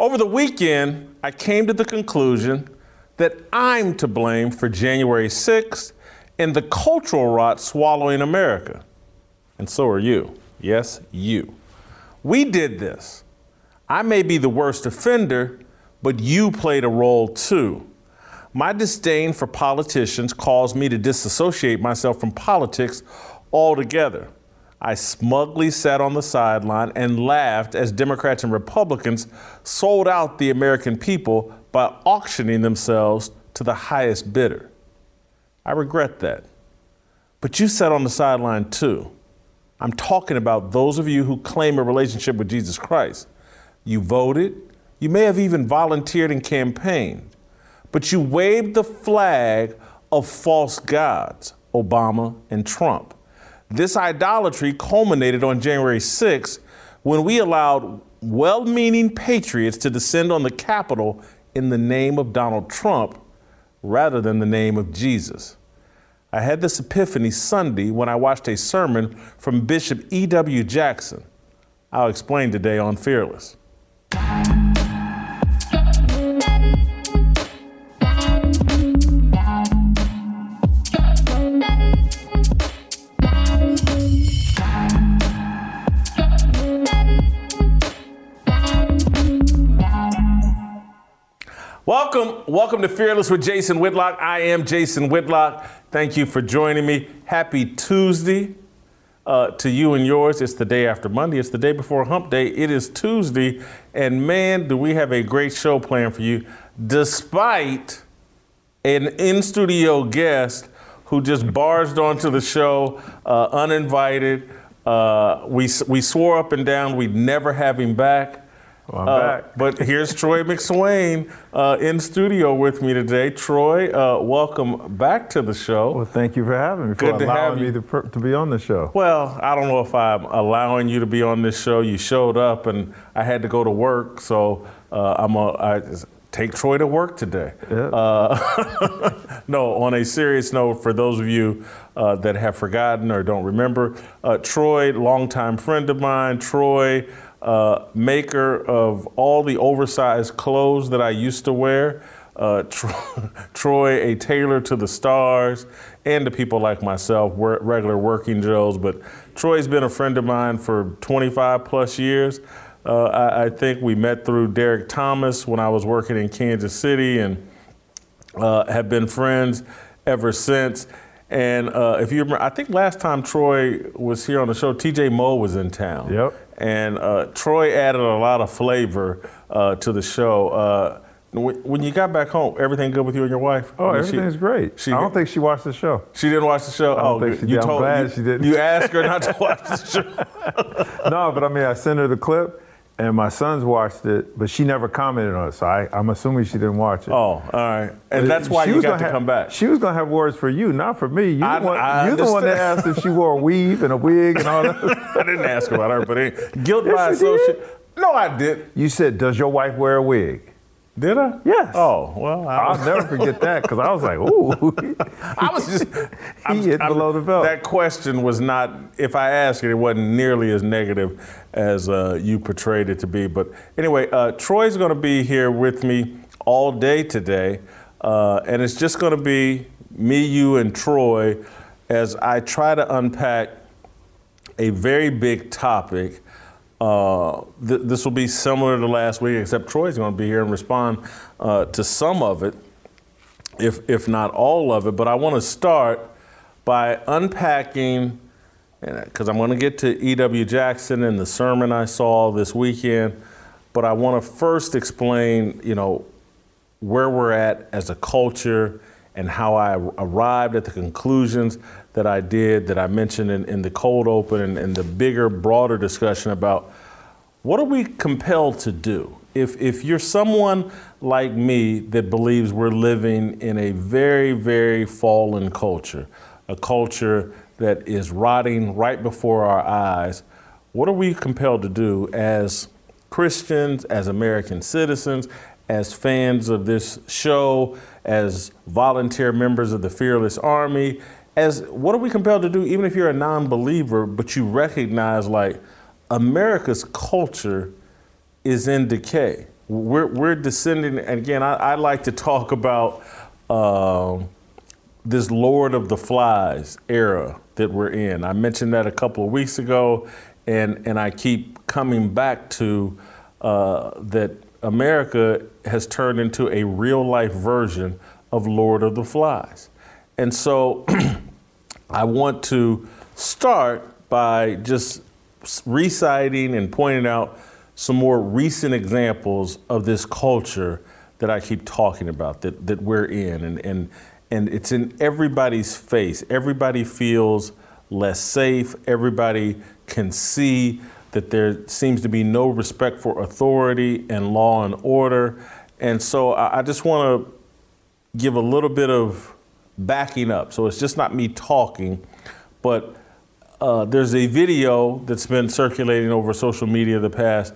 Over the weekend, I came to the conclusion that I'm to blame for January 6th and the cultural rot swallowing America. And so are you. Yes, you. We did this. I may be the worst offender, but you played a role too. My disdain for politicians caused me to disassociate myself from politics altogether. I smugly sat on the sideline and laughed as Democrats and Republicans sold out the American people by auctioning themselves to the highest bidder. I regret that. But you sat on the sideline too. I'm talking about those of you who claim a relationship with Jesus Christ. You voted, you may have even volunteered and campaigned, but you waved the flag of false gods, Obama and Trump. This idolatry culminated on January 6th when we allowed well meaning patriots to descend on the Capitol in the name of Donald Trump rather than the name of Jesus. I had this epiphany Sunday when I watched a sermon from Bishop E.W. Jackson. I'll explain today on Fearless. Welcome, welcome to Fearless with Jason Whitlock. I am Jason Whitlock. Thank you for joining me. Happy Tuesday uh, to you and yours. It's the day after Monday. It's the day before Hump Day. It is Tuesday, and man, do we have a great show planned for you, despite an in-studio guest who just barged onto the show uh, uninvited. Uh, we we swore up and down we'd never have him back. Well, I'm uh, back. But here's Troy McSwain uh, in studio with me today. Troy, uh, welcome back to the show. Well, thank you for having me. Good to have you. me to, per- to be on the show. Well, I don't know if I'm allowing you to be on this show. You showed up, and I had to go to work, so uh, I'm a. I, Take Troy to work today. Yeah. Uh, no, on a serious note, for those of you uh, that have forgotten or don't remember, uh, Troy, longtime friend of mine, Troy, uh, maker of all the oversized clothes that I used to wear. Uh, Troy, a tailor to the stars, and to people like myself, regular working Joes. But Troy's been a friend of mine for 25 plus years. Uh, I, I, think we met through Derrick Thomas when I was working in Kansas City and uh, have been friends ever since. And uh, if you remember, I think last time Troy was here on the show, TJ Moe was in town. Yep. And uh, Troy added a lot of flavor uh, to the show. Uh, when you got back home, everything good with you and your wife? Oh, everything's she, great. She, I don't think she watched the show. She didn't watch the show. I don't oh, think she did. I'm glad you, she didn't. You asked her not to watch the show. no, but I mean, I sent her the clip, and my sons watched it, but she never commented on it. So I, am assuming she didn't watch it. Oh, all right. And that's why she you got to have, come back. She was going to have words for you, not for me. You I, the one, I you're the one that asked if she wore a weave and a wig and all that. I didn't ask about her, but guilt yes, by association. No, I did. You said, "Does your wife wear a wig?" Did I? Yes. Oh well, I will never forget that because I was like, "Ooh." I was just he hit I'm, below the belt. That question was not. If I asked it, it wasn't nearly as negative as uh, you portrayed it to be. But anyway, uh, Troy's going to be here with me all day today, uh, and it's just going to be me, you, and Troy as I try to unpack a very big topic uh, th- this will be similar to last week, except Troy's going to be here and respond uh, to some of it, if, if not all of it. But I want to start by unpacking, because I'm going to get to E.W. Jackson and the sermon I saw this weekend. But I want to first explain, you know, where we're at as a culture and how I arrived at the conclusions that I did, that I mentioned in, in the cold open and, and the bigger, broader discussion about what are we compelled to do? If, if you're someone like me that believes we're living in a very, very fallen culture, a culture that is rotting right before our eyes, what are we compelled to do as Christians, as American citizens, as fans of this show, as volunteer members of the Fearless Army, as what are we compelled to do, even if you're a non believer, but you recognize like America's culture is in decay? we're, we're descending, and again, I, I like to talk about uh, this Lord of the Flies era that we're in. I mentioned that a couple of weeks ago, and, and I keep coming back to uh, that America has turned into a real life version of Lord of the Flies. And so I want to start by just reciting and pointing out some more recent examples of this culture that I keep talking about that, that we're in. And, and, and it's in everybody's face. Everybody feels less safe. Everybody can see that there seems to be no respect for authority and law and order. And so I, I just want to give a little bit of backing up. So it's just not me talking, but uh, there's a video that's been circulating over social media the past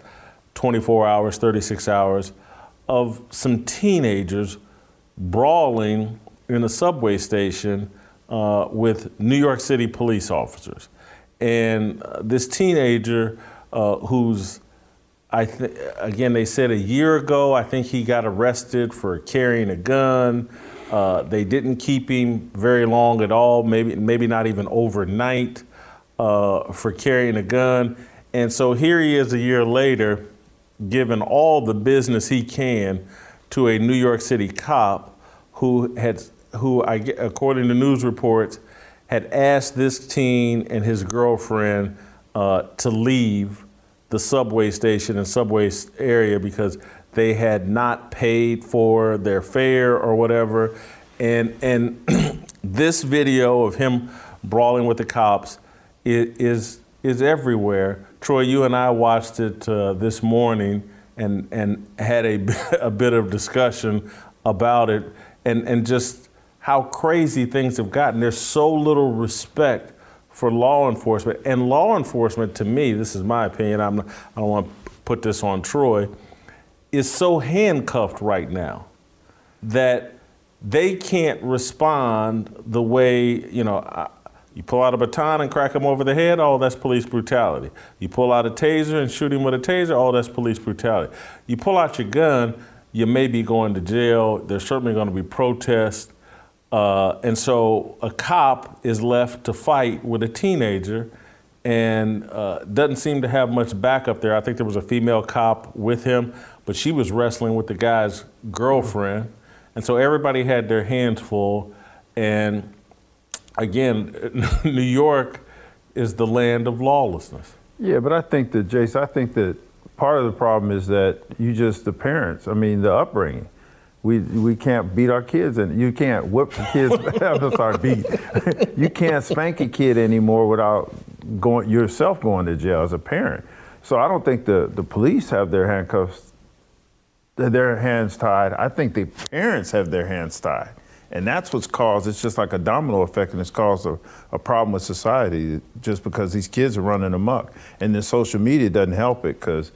24 hours, 36 hours of some teenagers brawling in a subway station uh, with New York City police officers. And uh, this teenager, uh, who's, I th- again, they said a year ago, I think he got arrested for carrying a gun. Uh, they didn't keep him very long at all, maybe, maybe not even overnight uh, for carrying a gun. And so here he is a year later, giving all the business he can to a New York City cop who had, who I, according to news reports, had asked this teen and his girlfriend uh, to leave the subway station and subway area because they had not paid for their fare or whatever. And, and this video of him brawling with the cops is, is, everywhere. Troy, you and I watched it uh, this morning and, and had a, a bit of discussion about it and, and just how crazy things have gotten. There's so little respect for law enforcement. And law enforcement, to me, this is my opinion, I'm, I don't want to put this on Troy, is so handcuffed right now that they can't respond the way, you know, you pull out a baton and crack him over the head, oh, that's police brutality. You pull out a taser and shoot him with a taser, oh, that's police brutality. You pull out your gun, you may be going to jail. There's certainly going to be protests. Uh, and so a cop is left to fight with a teenager and uh, doesn't seem to have much backup there. I think there was a female cop with him, but she was wrestling with the guy's girlfriend. And so everybody had their hands full. And again, New York is the land of lawlessness. Yeah, but I think that, Jace, I think that part of the problem is that you just, the parents, I mean, the upbringing. We, we can't beat our kids and you can't whip the kids. I'm sorry, beat. you can't spank a kid anymore without going yourself going to jail as a parent. So I don't think the, the police have their handcuffs, their hands tied. I think the parents have their hands tied. And that's what's caused, it's just like a domino effect, and it's caused a, a problem with society just because these kids are running amok. And then social media doesn't help it because,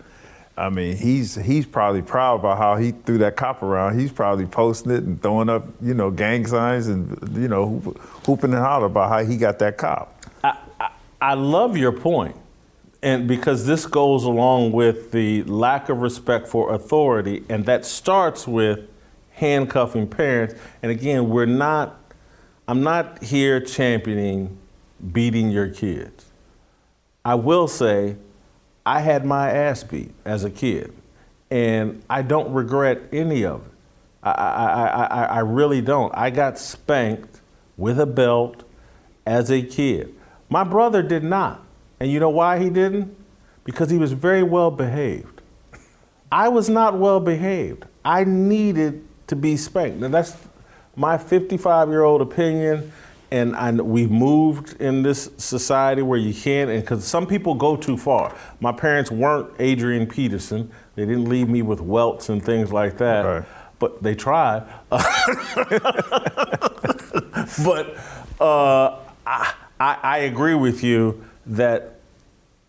I mean, he's, he's probably proud about how he threw that cop around. He's probably posting it and throwing up, you know, gang signs and, you know, hooping and hollering about how he got that cop. I, I, I love your point and because this goes along with the lack of respect for authority, and that starts with handcuffing parents. And again, we're not, I'm not here championing beating your kids. I will say, I had my ass beat as a kid, and I don't regret any of it. I, I, I, I really don't. I got spanked with a belt as a kid. My brother did not. And you know why he didn't? Because he was very well behaved. I was not well behaved. I needed to be spanked. Now that's my 55 year old opinion, and I, we've moved in this society where you can't, and because some people go too far. My parents weren't Adrian Peterson; they didn't leave me with welts and things like that. Right. But they tried. but uh, I, I agree with you that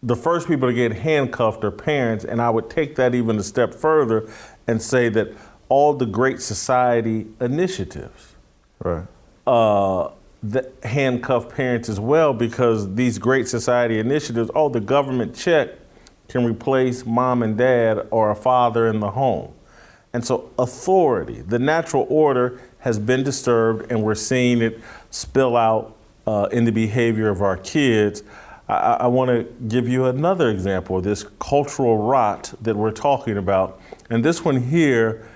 the first people to get handcuffed are parents, and I would take that even a step further and say that all the Great Society initiatives. Right. Uh, the handcuff parents as well because these Great Society initiatives, oh, the government check can replace mom and dad or a father in the home. And so, authority, the natural order, has been disturbed, and we're seeing it spill out uh, in the behavior of our kids. I, I want to give you another example of this cultural rot that we're talking about. And this one here,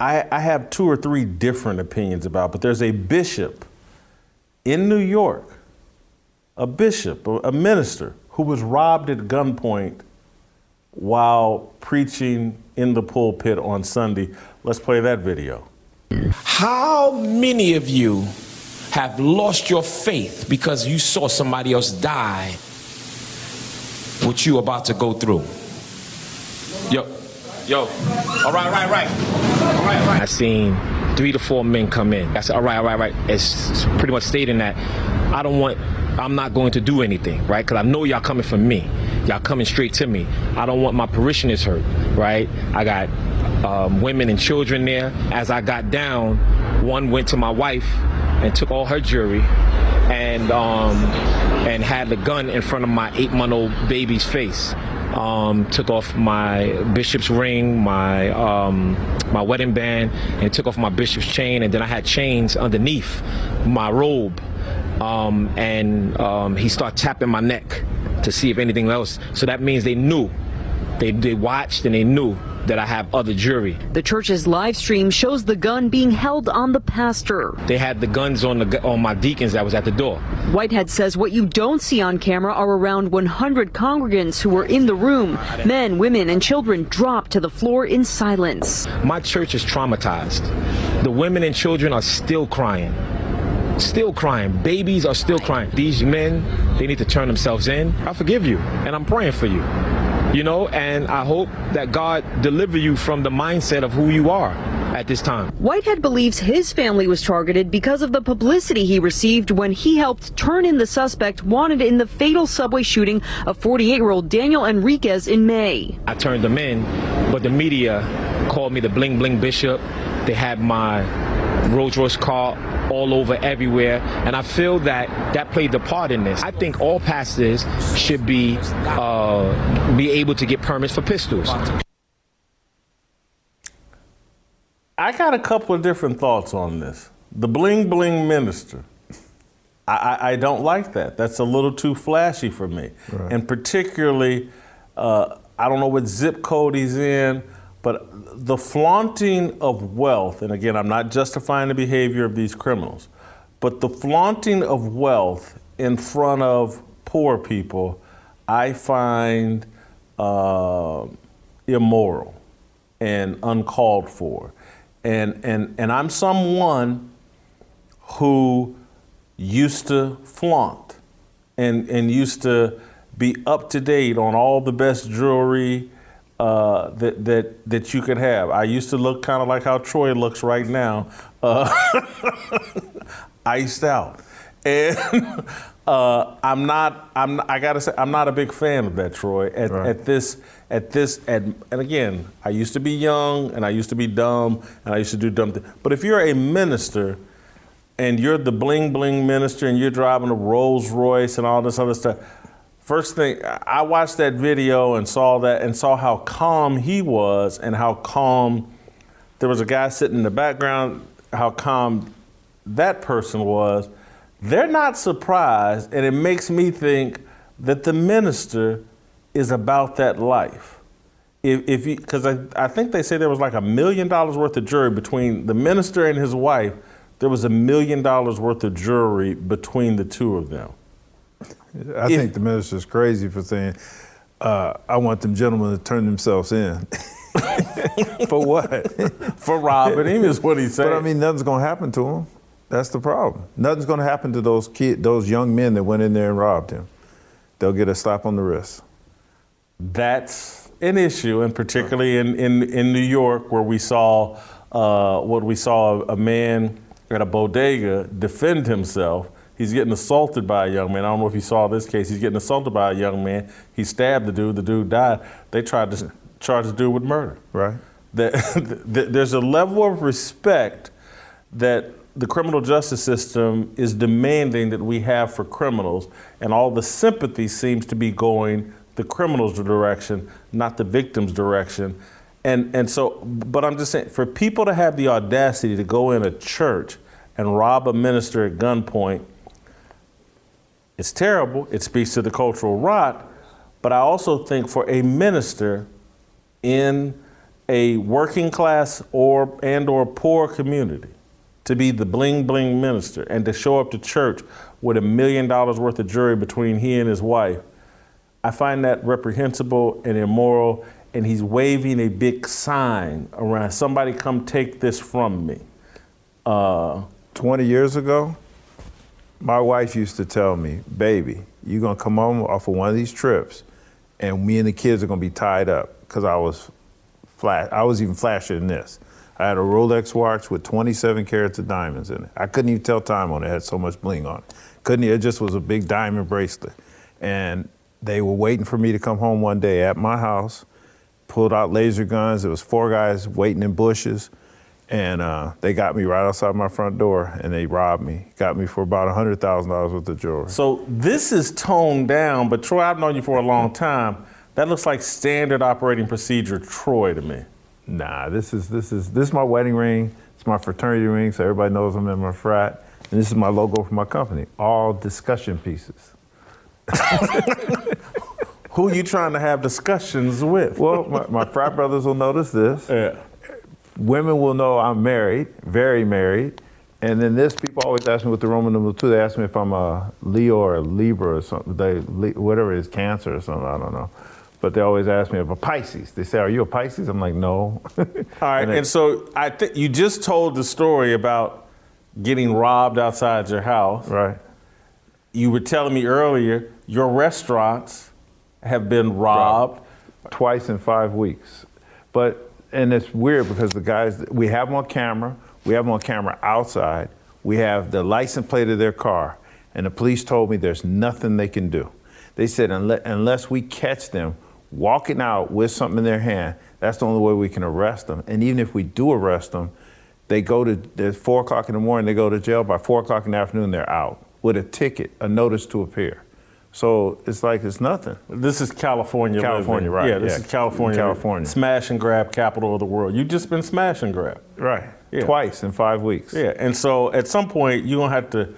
I, I have two or three different opinions about, but there's a bishop in New York, a bishop, a minister, who was robbed at gunpoint while preaching in the pulpit on Sunday. Let's play that video. How many of you have lost your faith because you saw somebody else die what you about to go through? Yo, yo, all right, right, right, all right, right. I seen three to four men come in. I said, all right, all right, right. It's pretty much stating that I don't want, I'm not going to do anything, right? Because I know y'all coming from me. Y'all coming straight to me. I don't want my parishioners hurt, right? I got um, women and children there. As I got down, one went to my wife and took all her jewelry and um, and had the gun in front of my eight month old baby's face. Um, took off my bishop's ring, my um, my wedding band, and took off my bishop's chain, and then I had chains underneath my robe. Um, and um, he started tapping my neck to see if anything else. So that means they knew, they they watched and they knew that I have other jury. The church's live stream shows the gun being held on the pastor. They had the guns on the on my deacons that was at the door. Whitehead says what you don't see on camera are around 100 congregants who were in the room. Men, women, and children dropped to the floor in silence. My church is traumatized. The women and children are still crying. Still crying. Babies are still crying. These men, they need to turn themselves in. I forgive you, and I'm praying for you you know, and I hope that God deliver you from the mindset of who you are at this time. Whitehead believes his family was targeted because of the publicity he received when he helped turn in the suspect wanted in the fatal subway shooting of 48 year old Daniel Enriquez in May. I turned them in, but the media called me the bling bling bishop. They had my Rolls Royce car all over everywhere. And I feel that that played the part in this. I think all pastors should be uh, be able to get permits for pistols. I got a couple of different thoughts on this. The bling bling minister. I, I, I don't like that. That's a little too flashy for me. Right. And particularly, uh, I don't know what zip code he's in, but the flaunting of wealth, and again, I'm not justifying the behavior of these criminals, but the flaunting of wealth in front of poor people, I find uh, immoral and uncalled for. And, and, and I'm someone who used to flaunt and, and used to be up to date on all the best jewelry uh, that that that you could have. I used to look kind of like how Troy looks right now, uh, iced out, and uh, I'm not. I'm. I gotta say, I'm not a big fan of that, Troy. At, right. at this, at this, at, and again, I used to be young, and I used to be dumb, and I used to do dumb things. But if you're a minister, and you're the bling bling minister, and you're driving a Rolls Royce and all this other stuff First thing, I watched that video and saw that and saw how calm he was and how calm there was a guy sitting in the background, how calm that person was. They're not surprised, and it makes me think that the minister is about that life. If, if because I, I think they say there was like a million dollars worth of jewelry between the minister and his wife. There was a million dollars worth of jewelry between the two of them. I if, think the minister's crazy for saying, uh, I want them gentlemen to turn themselves in. for what? for robbing him is what he said. But I mean, nothing's going to happen to him. That's the problem. Nothing's going to happen to those kid, those young men that went in there and robbed him. They'll get a slap on the wrist. That's an issue, and particularly in, in, in New York, where we saw uh, what we saw a man at a bodega defend himself He's getting assaulted by a young man. I don't know if you saw this case. He's getting assaulted by a young man. He stabbed the dude. The dude died. They tried to charge the dude with murder. Right. there's a level of respect that the criminal justice system is demanding that we have for criminals, and all the sympathy seems to be going the criminal's direction, not the victim's direction. And and so, but I'm just saying, for people to have the audacity to go in a church and rob a minister at gunpoint, it's terrible. It speaks to the cultural rot. But I also think for a minister in a working class or and or poor community to be the bling bling minister and to show up to church with a million dollars worth of jewelry between he and his wife, I find that reprehensible and immoral. And he's waving a big sign around. Somebody come take this from me. Uh, 20 years ago, my wife used to tell me, baby, you're going to come home off of one of these trips and me and the kids are going to be tied up because I was flash. I was even flashier than this. I had a Rolex watch with 27 carats of diamonds in it. I couldn't even tell time on it. It had so much bling on it. Couldn't. It just was a big diamond bracelet. And they were waiting for me to come home one day at my house. Pulled out laser guns. There was four guys waiting in bushes, and uh, they got me right outside my front door, and they robbed me. Got me for about hundred thousand dollars worth of jewelry. So this is toned down, but Troy, I've known you for a long time. That looks like standard operating procedure, Troy, to me. Nah, this is this is this is my wedding ring. It's my fraternity ring, so everybody knows I'm in my frat. And this is my logo for my company. All discussion pieces. Who are you trying to have discussions with? Well, my, my frat brothers will notice this. Yeah. Women will know I'm married, very married. And then this, people always ask me with the Roman numeral two. They ask me if I'm a Leo or a Libra or something. They, whatever it is, Cancer or something. I don't know. But they always ask me if a Pisces. They say, "Are you a Pisces?" I'm like, "No." All right. and, they, and so I think you just told the story about getting robbed outside your house. Right. You were telling me earlier your restaurants have been robbed twice in five weeks. But and it's weird because the guys we have them on camera, we have them on camera outside, we have the license plate of their car, and the police told me there's nothing they can do. They said unless, we catch them walking out with something in their hand, that's the only way we can arrest them. And even if we do arrest them, they go to four o'clock in the morning, they go to jail. By four o'clock in the afternoon, they're out with a ticket, a notice to appear. So it's like it's nothing. This is California. California, living. right? Yeah, this yeah. is California. California. Smash and grab capital of the world. You've just been smash and grab. Right. Yeah. Twice in five weeks. Yeah, and so at some point you're gonna have to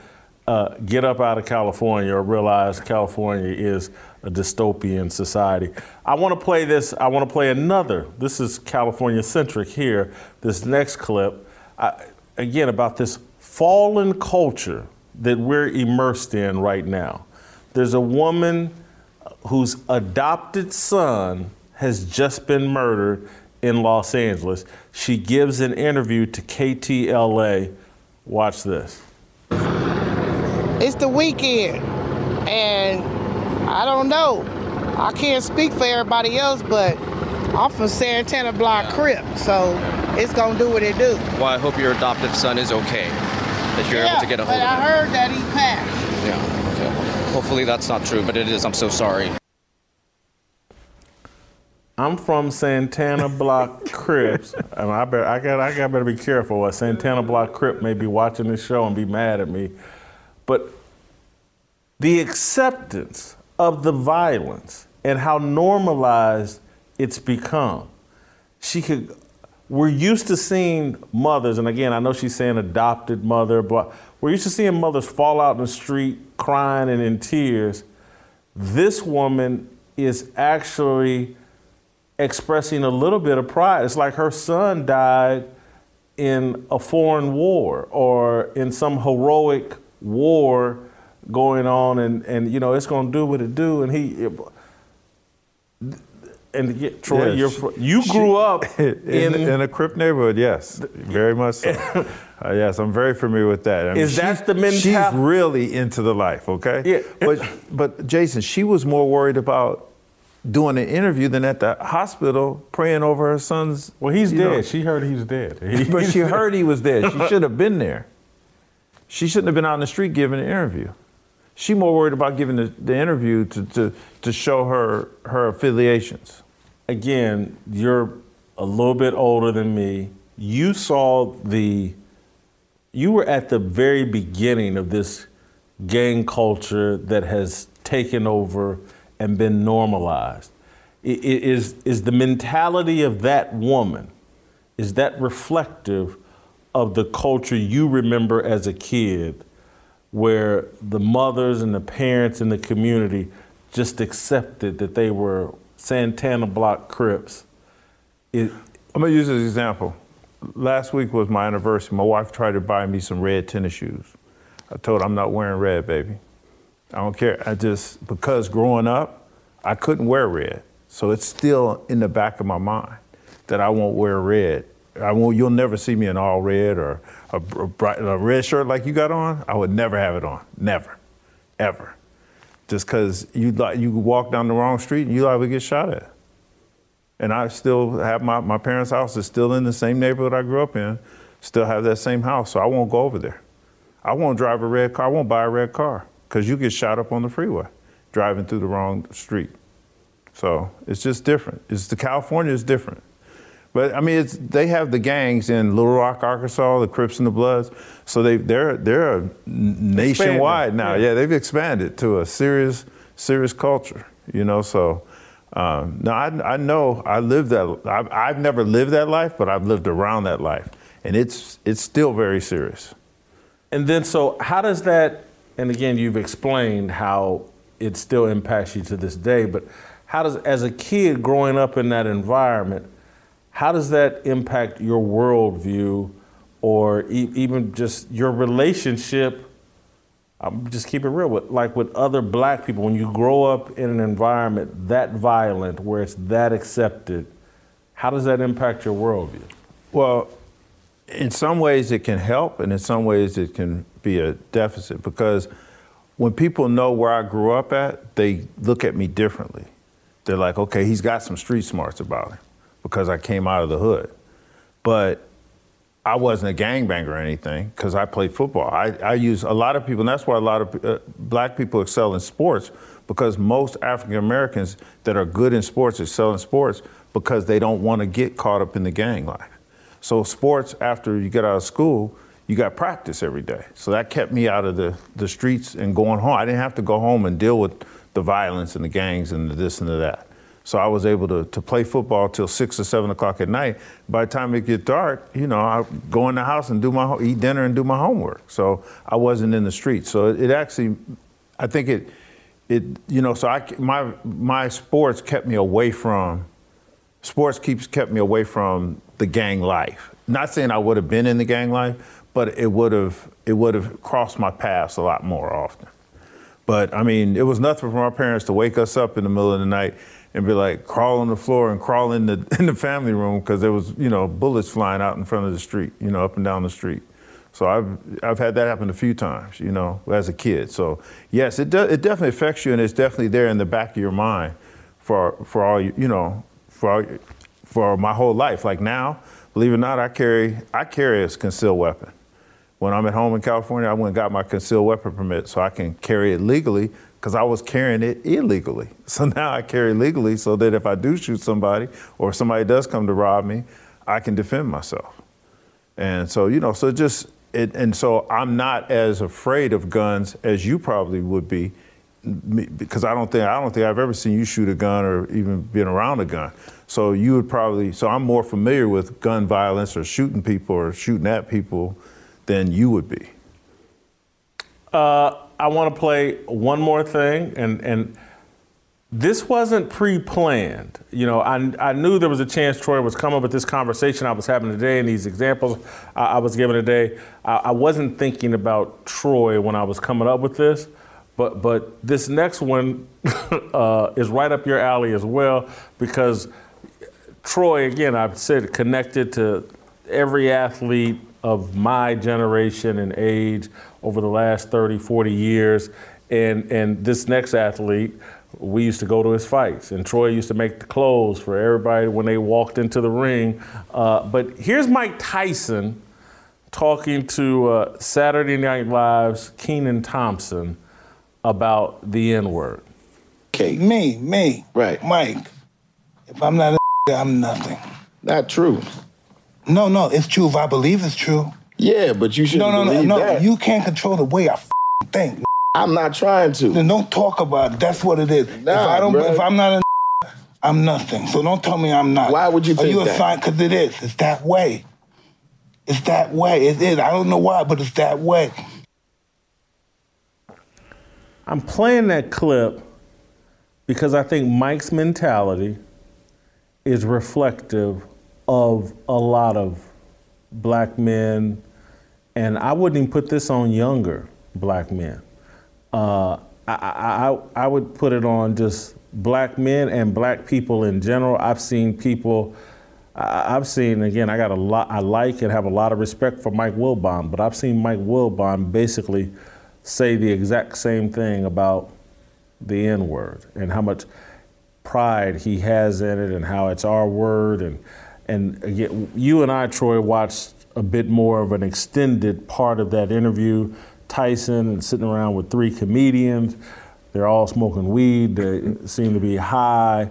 uh, get up out of California or realize California is a dystopian society. I want to play this. I want to play another. This is California centric here. This next clip, I, again about this fallen culture that we're immersed in right now. There's a woman whose adopted son has just been murdered in Los Angeles. She gives an interview to KTLA. Watch this. It's the weekend, and I don't know. I can't speak for everybody else, but I'm from Santana Block Crip, so it's gonna do what it do. Well, I hope your adoptive son is okay. That you're yeah, able to get a hold but I of him. heard that he passed. Yeah. Hopefully that's not true, but it is. I'm so sorry. I'm from Santana Block Crips, and I better, I got, I got better be careful. A Santana Block Crip may be watching this show and be mad at me, but the acceptance of the violence and how normalized it's become. She could. We're used to seeing mothers, and again, I know she's saying adopted mother, but we're used to seeing mothers fall out in the street crying and in tears. This woman is actually expressing a little bit of pride. It's like her son died in a foreign war or in some heroic war going on, and, and you know it's going to do what it do. And he, and yeah, Troy, Yeah, you're, you grew up in, in. in a Crip neighborhood, yes, very much so. Uh, yes, I'm very familiar with that. I Is that the mental- She's really into the life, okay? Yeah. But but Jason, she was more worried about doing an interview than at the hospital praying over her son's. well, he's dead. know. she heard he's dead. but she heard he was dead. She should have been there. She shouldn't have been out in the street giving an interview. She more worried about giving the, the interview to, to, to show her her affiliations. again, you're a little bit older than me. You saw the, you were at the very beginning of this gang culture that has taken over and been normalized. Is, is the mentality of that woman, is that reflective of the culture you remember as a kid where the mothers and the parents in the community just accepted that they were Santana Block Crips? It, I'm gonna use this example. Last week was my anniversary. My wife tried to buy me some red tennis shoes. I told her I'm not wearing red, baby. I don't care. I just because growing up, I couldn't wear red, so it's still in the back of my mind that I won't wear red. I won't. You'll never see me in all red or a, a, bright, a red shirt like you got on. I would never have it on. Never, ever. Just because you like you walk down the wrong street and you liable to get shot at and I still have my, my parents' house is still in the same neighborhood I grew up in, still have that same house, so I won't go over there. I won't drive a red car, I won't buy a red car, because you get shot up on the freeway driving through the wrong street. So it's just different. It's the California is different. But I mean, it's, they have the gangs in Little Rock, Arkansas, the Crips and the Bloods. So they they're they're nationwide now. yeah. Yeah. they've expanded to a serious serious culture. You know, so um, no, I, I know I lived that. I've, I've never lived that life, but I've lived around that life, and it's it's still very serious. And then, so how does that, and again, you've explained how it still impacts you to this day, but how does, as a kid growing up in that environment, how does that impact your worldview or e- even just your relationship? I'm just keep it real with like with other black people. When you grow up in an environment that violent, where it's that accepted, how does that impact your worldview? Well, in some ways it can help, and in some ways it can be a deficit because when people know where I grew up at, they look at me differently. They're like, okay, he's got some street smarts about him because I came out of the hood. But I wasn't a gangbanger or anything because I played football. I, I use a lot of people, and that's why a lot of uh, black people excel in sports because most African Americans that are good in sports excel in sports because they don't want to get caught up in the gang life. So sports, after you get out of school, you got practice every day. So that kept me out of the, the streets and going home. I didn't have to go home and deal with the violence and the gangs and the this and the that. So I was able to, to play football till six or seven o'clock at night. By the time it get dark, you know, I go in the house and do my eat dinner and do my homework. So I wasn't in the streets. So it, it actually, I think it, it you know, so I my my sports kept me away from sports keeps kept me away from the gang life. Not saying I would have been in the gang life, but it would have it would have crossed my paths a lot more often. But I mean, it was nothing for our parents to wake us up in the middle of the night and be like, crawl on the floor and crawl in the in the family room because there was you know bullets flying out in front of the street, you know, up and down the street. So I've I've had that happen a few times, you know, as a kid. So yes, it does. It definitely affects you, and it's definitely there in the back of your mind for for all you know for all, for my whole life. Like now, believe it or not, I carry I carry a concealed weapon. When I'm at home in California, I went and got my concealed weapon permit so I can carry it legally because I was carrying it illegally. So now I carry legally so that if I do shoot somebody or somebody does come to rob me, I can defend myself. And so, you know, so just it, and so I'm not as afraid of guns as you probably would be because I don't think I don't think I've ever seen you shoot a gun or even been around a gun. So you would probably so I'm more familiar with gun violence or shooting people or shooting at people than you would be. Uh, I want to play one more thing, and and this wasn't pre-planned. You know, I I knew there was a chance Troy was coming, but this conversation I was having today and these examples I, I was giving today, I, I wasn't thinking about Troy when I was coming up with this. But but this next one uh, is right up your alley as well because Troy, again, I've said connected to every athlete of my generation and age over the last 30, 40 years. And, and this next athlete, we used to go to his fights, and Troy used to make the clothes for everybody when they walked into the ring. Uh, but here's Mike Tyson talking to uh, Saturday Night Live's Kenan Thompson about the N word. Okay, me, me, Right. Mike. If I'm not a I'm nothing. Not true. No, no, it's true. If I believe it's true. Yeah, but you No, shouldn't no, no, believe no. that. You can't control the way I f- think. I'm not trying to. Then don't talk about it. That's what it is. if Nah, I don't, bruh. if I'm not a I'm nothing. So don't tell me I'm not. Why would you Are think you a that? sign? Because it is. It's that way. It's that way. It is. I don't know why, but it's that way. I'm playing that clip because I think Mike's mentality is reflective of a lot of black men, and I wouldn't even put this on younger black men. Uh, I, I, I, would put it on just black men and black people in general. I've seen people. I- I've seen again. I got a lot. I like and have a lot of respect for Mike Wilbon, but I've seen Mike Wilbon basically say the exact same thing about the N word and how much pride he has in it and how it's our word and and again, you and I, Troy, watched a bit more of an extended part of that interview. Tyson and sitting around with three comedians. They're all smoking weed. They seem to be high.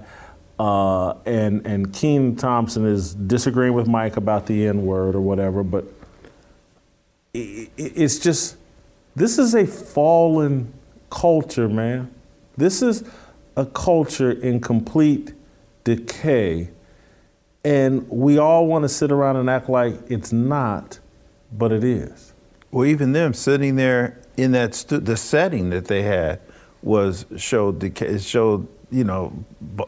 Uh, and and Kenan Thompson is disagreeing with Mike about the N word or whatever. But i- i- it's just this is a fallen culture, man. This is a culture in complete decay. And we all want to sit around and act like it's not, but it is. Well, even them sitting there in that stu- the setting that they had was showed the showed you know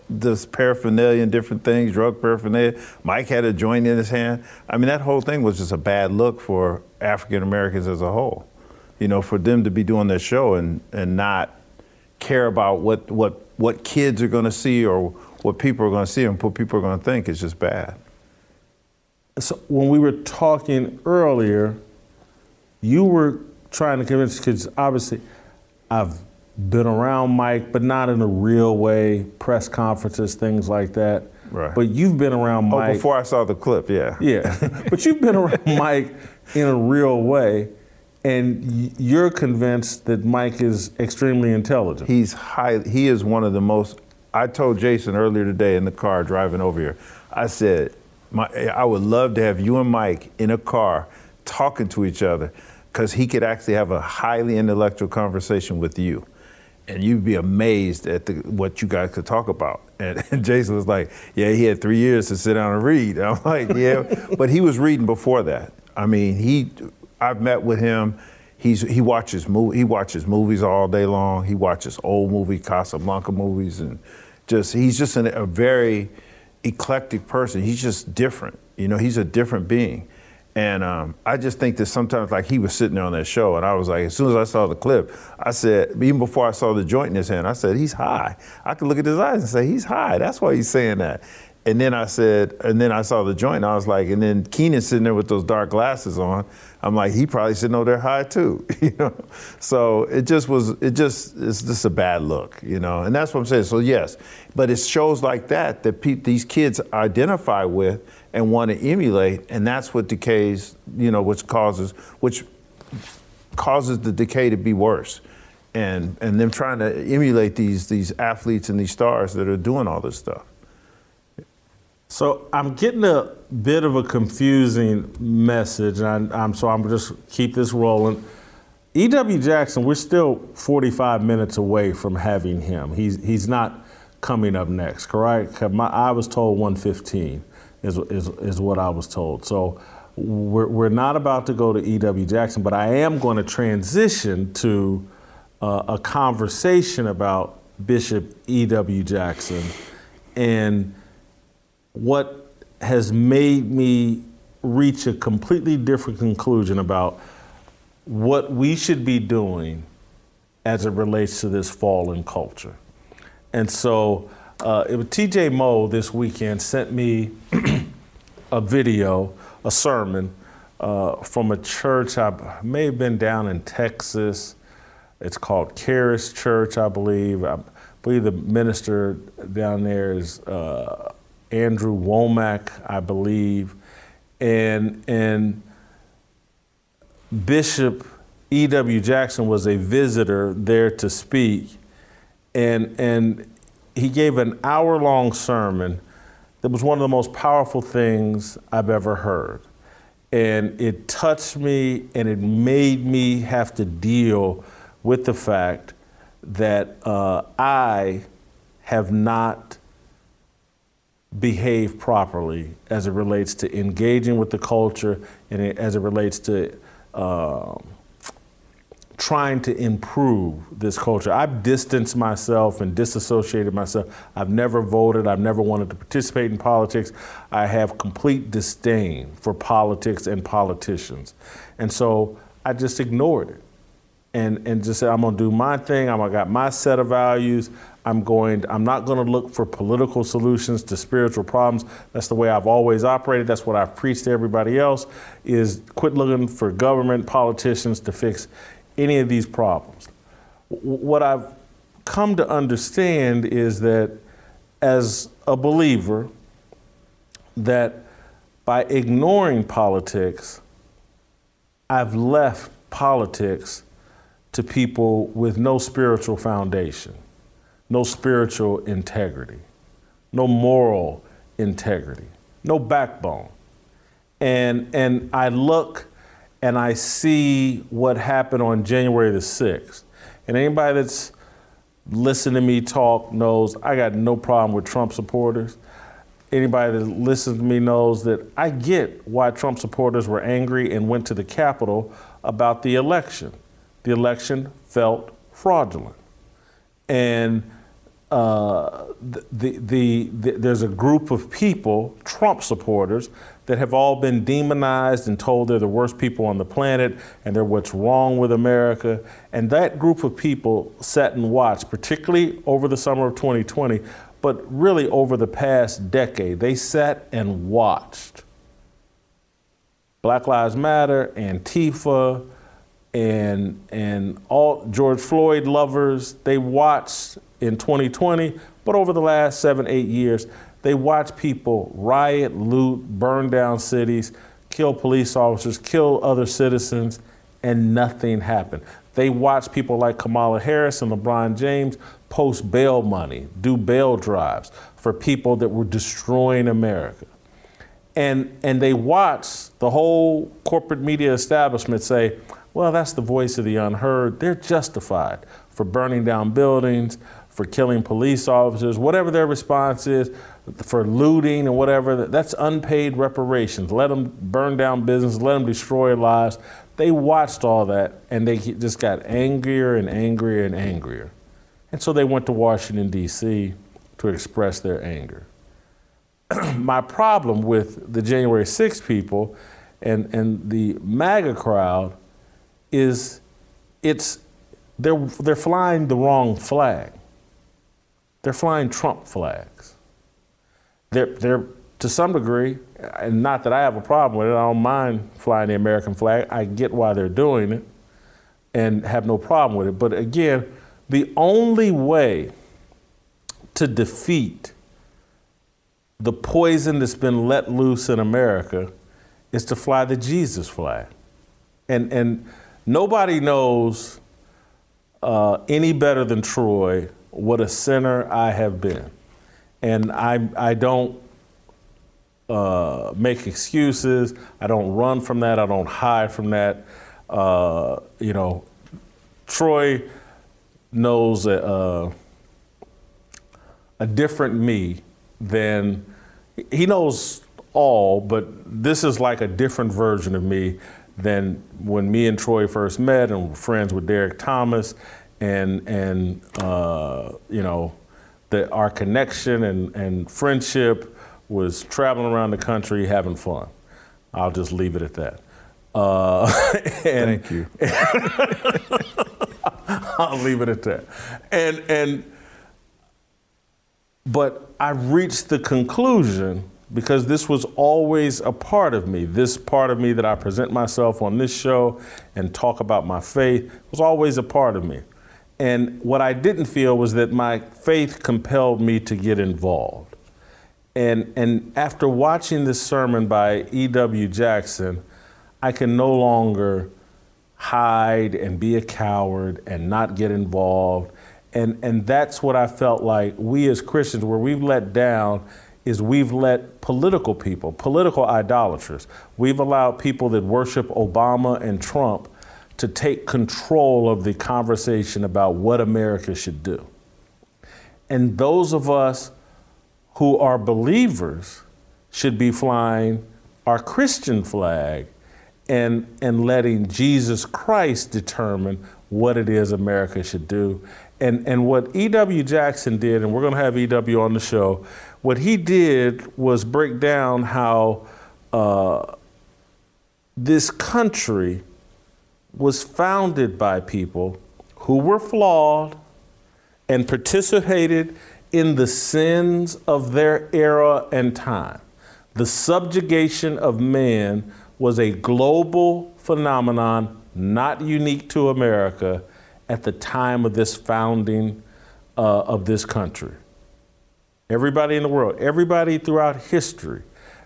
this paraphernalia and different things, drug paraphernalia. Mike had a joint in his hand. I mean, that whole thing was just a bad look for African Americans as a whole. You know, for them to be doing that show and and not care about what what what kids are going to see or what people are going to see and what people are going to think is just bad. So when we were talking earlier, you were trying to convince because obviously I've been around Mike, but not in a real way, press conferences, things like that. Right. But you've been around Mike. Oh, Mike. before I saw the clip, yeah. Yeah, but you've been around Mike in a real way, and you're convinced that Mike is extremely intelligent. He's high. He is one of the most. I told Jason earlier today in the car driving over here. I said, my, I would love to have you and Mike in a car talking to each other, because he could actually have a highly intellectual conversation with you, and you'd be amazed at the, what you guys could talk about. And, and Jason was like, "Yeah, he had three years to sit down and read." I'm like, "Yeah," but he was reading before that. I mean, he. I've met with him. He's he watches movie he watches movies all day long. He watches old movie Casablanca movies and just he's just an, a very eclectic person. He's just different. You know, he's a different being. And um, I just think that sometimes, like he was sitting there on that show, and I was like, as soon as I saw the clip, I said, even before I saw the joint in his hand, I said, he's high. I could look at his eyes and say, he's high. That's why he's saying that. And then I said, and then I saw the joint, I was like, and then Kenan sitting there with those dark glasses on. I'm like, he probably sitting over there high too, you know. So it just was, it just, it's just a bad look, you know. And that's what I'm saying. So yes, but it's shows like that that pe- these kids identify with and want to emulate, and that's what decays, you know, which causes, which causes the decay to be worse. And and them trying to emulate these these athletes and these stars that are doing all this stuff. So I'm getting a bit of a confusing message, and I, am so I'm just keep this rolling. E.W. Jackson, we're still 45 minutes away from having him. He's he's not coming up next, correct? My, I was told 115 is, is is what I was told. So we're we're not about to go to E.W. Jackson, but I am going to transition to uh, a conversation about Bishop E.W. Jackson and what has made me reach a completely different conclusion about what we should be doing as it relates to this fallen culture. And so uh, it was TJ Moe this weekend sent me a video, a sermon uh, from a church I may have been down in Texas. It's called Charis Church, I believe. I believe the minister down there is uh, Andrew Wommack, I believe, and and Bishop E.W. Jackson was a visitor there to speak, and and he gave an hour-long sermon that was one of the most powerful things I've ever heard, and it touched me, and it made me have to deal with the fact that uh, I have not behave properly as it relates to engaging with the culture and as it relates to um, trying to improve this culture. I've distanced myself and disassociated myself. I've never voted. I've never wanted to participate in politics. I have complete disdain for politics and politicians. And so I just ignored it and, and just say I'm going to do my thing. I'm got my set of values. I'm going, I'm not going to look for political solutions to spiritual problems. That's the way I've always operated. That's what I've preached to everybody else is quit looking for government politicians to fix any of these problems. What I've come to understand is that as a believer, that by ignoring politics, I've left politics to people with no spiritual foundation, no spiritual integrity, no moral integrity, no backbone. And, and I look and I see what happened on January the 6th. And anybody that's listened to me talk knows I got no problem with Trump supporters. Anybody that listens to me knows that I get why Trump supporters were angry and went to the Capitol about the election. The election felt fraudulent. And uh, the, the, the, there's a group of people, Trump supporters, that have all been demonized and told they're the worst people on the planet and they're what's wrong with America. And that group of people sat and watched, particularly over the summer of 2020, but really over the past decade. They sat and watched Black Lives Matter, Antifa, and and all George Floyd lovers, they watched in 2020, but over the last seven, eight years, they watch people riot, loot, burn down cities, kill police officers, kill other citizens, and nothing happened. They watch people like Kamala Harris and LeBron James post bail money, do bail drives for people that were destroying America. And, and they watch the whole corporate media establishment say, well, that's the voice of the unheard. They're justified for burning down buildings, for killing police officers, whatever their response is, for looting and whatever. That's unpaid reparations. Let them burn down business, let them destroy lives. They watched all that and they just got angrier and angrier and angrier. And so they went to Washington, D.C. to express their anger. My problem with the January 6 people and, and the MAGA crowd is it's they're they're flying the wrong flag. They're flying Trump flags. They're they're to some degree, and not that I have a problem with it. I don't mind flying the American flag. I get why they're doing it, and have no problem with it. But again, the only way to defeat the poison that's been let loose in America is to fly the Jesus flag. And and Nobody knows uh, any better than Troy what a sinner I have been. And I, I don't uh, make excuses. I don't run from that. I don't hide from that. Uh, you know, Troy knows a, a, a different me than he knows all, but this is like a different version of me than when me and Troy first met and were friends with Derrick Thomas, and and uh, you know, that our connection and, and friendship was traveling around the country having fun. I'll just leave it at that. Uh, and, Thank you. I'll leave it at that. And and but I reached the conclusion because this was always a part of me. This part of me that I present myself on this show and talk about my faith was always a part of me. And what I didn't feel was that my faith compelled me to get involved. And, and after watching this sermon by E.W. Jackson, I can no longer hide and be a coward and not get involved. And, and that's what I felt like we as Christians, where we've let down is we've let political people, political idolaters, we've allowed people that worship Obama and Trump to take control of the conversation about what America should do. And those of us who are believers should be flying our Christian flag and, and letting Jesus Christ determine what it is America should do. And, and what E.W. Jackson did, and we're going to have E.W. on the show, what he did was break down how uh, this country was founded by people who were flawed and participated in the sins of their era and time. The subjugation of man was a global phenomenon, not unique to America, at the time of this founding uh, of this country. Everybody in the world, everybody throughout history,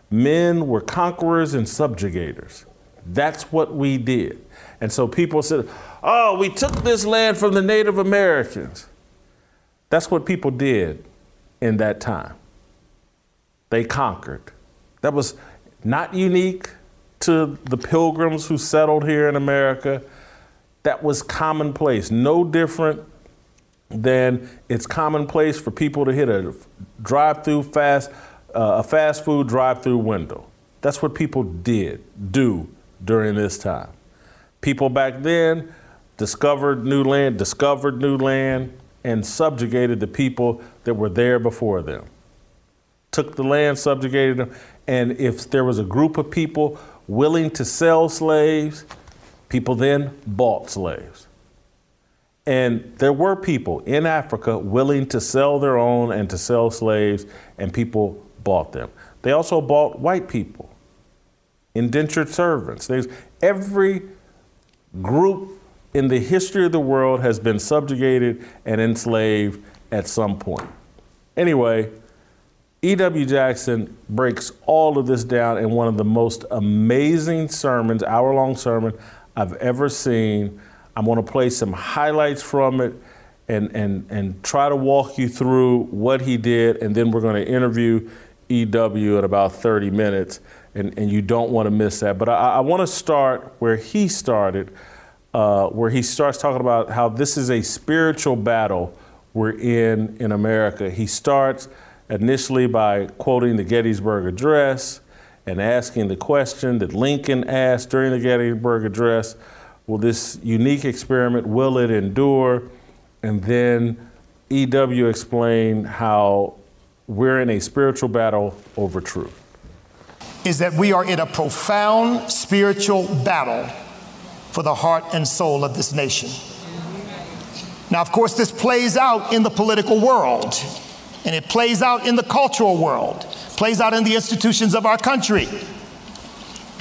men were conquerors and subjugators. That's what we did. And so people said, oh, we took this land from the Native Americans. That's what people did in that time. They conquered. That was not unique to the pilgrims who settled here in America. That was commonplace, no different than it's commonplace for people to hit a drive-through fast, uh, a fast food drive-through window. That's what people did do during this time. People back then discovered new land, discovered new land, and subjugated the people that were there before them. Took the land, subjugated them, and if there was a group of people willing to sell slaves, people then bought slaves. And there were people in Africa willing to sell their own and to sell slaves, and people bought them. They also bought white people, indentured servants. There's every group in the history of the world has been subjugated and enslaved at some point. Anyway, E.W. Jackson breaks all of this down in one of the most amazing sermons, hour long sermon I've ever seen. I'm going to play some highlights from it and, and, and try to walk you through what he did, and then we're going to interview E.W. in about 30 minutes, and, and you don't want to miss that. But I, I want to start where he started uh, where he starts talking about how this is a spiritual battle we're in in America. He starts initially by quoting the Gettysburg Address and asking the question that Lincoln asked during the Gettysburg Address Will this unique experiment, will it endure? And then E.W. explained how we're in a spiritual battle over truth. Is that we are in a profound spiritual battle for the heart and soul of this nation. Now, of course, this plays out in the political world, and it plays out in the cultural world, plays out in the institutions of our country.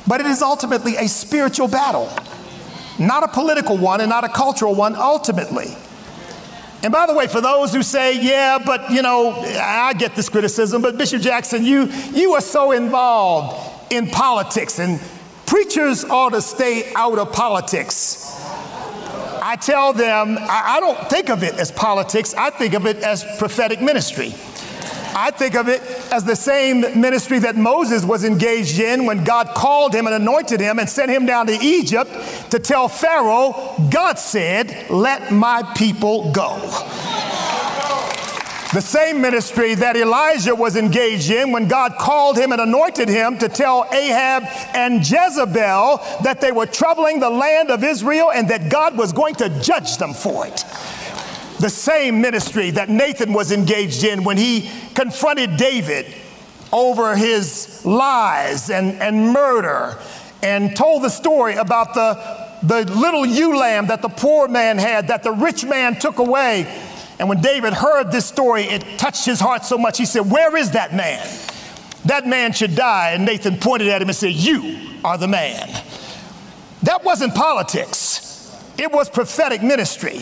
But it is ultimately a spiritual battle, not a political one and not a cultural one, ultimately. And by the way, for those who say, yeah, but you know, I get this criticism, but Bishop Jackson, you, you are so involved in politics and Preachers ought to stay out of politics. I tell them, I, I don't think of it as politics, I think of it as prophetic ministry. I think of it as the same ministry that Moses was engaged in when God called him and anointed him and sent him down to Egypt to tell Pharaoh, God said, Let my people go. The same ministry that Elijah was engaged in when God called him and anointed him to tell Ahab and Jezebel that they were troubling the land of Israel and that God was going to judge them for it. The same ministry that Nathan was engaged in when he confronted David over his lies and, and murder and told the story about the, the little ewe lamb that the poor man had that the rich man took away and when David heard this story, it touched his heart so much, he said, Where is that man? That man should die. And Nathan pointed at him and said, You are the man. That wasn't politics, it was prophetic ministry.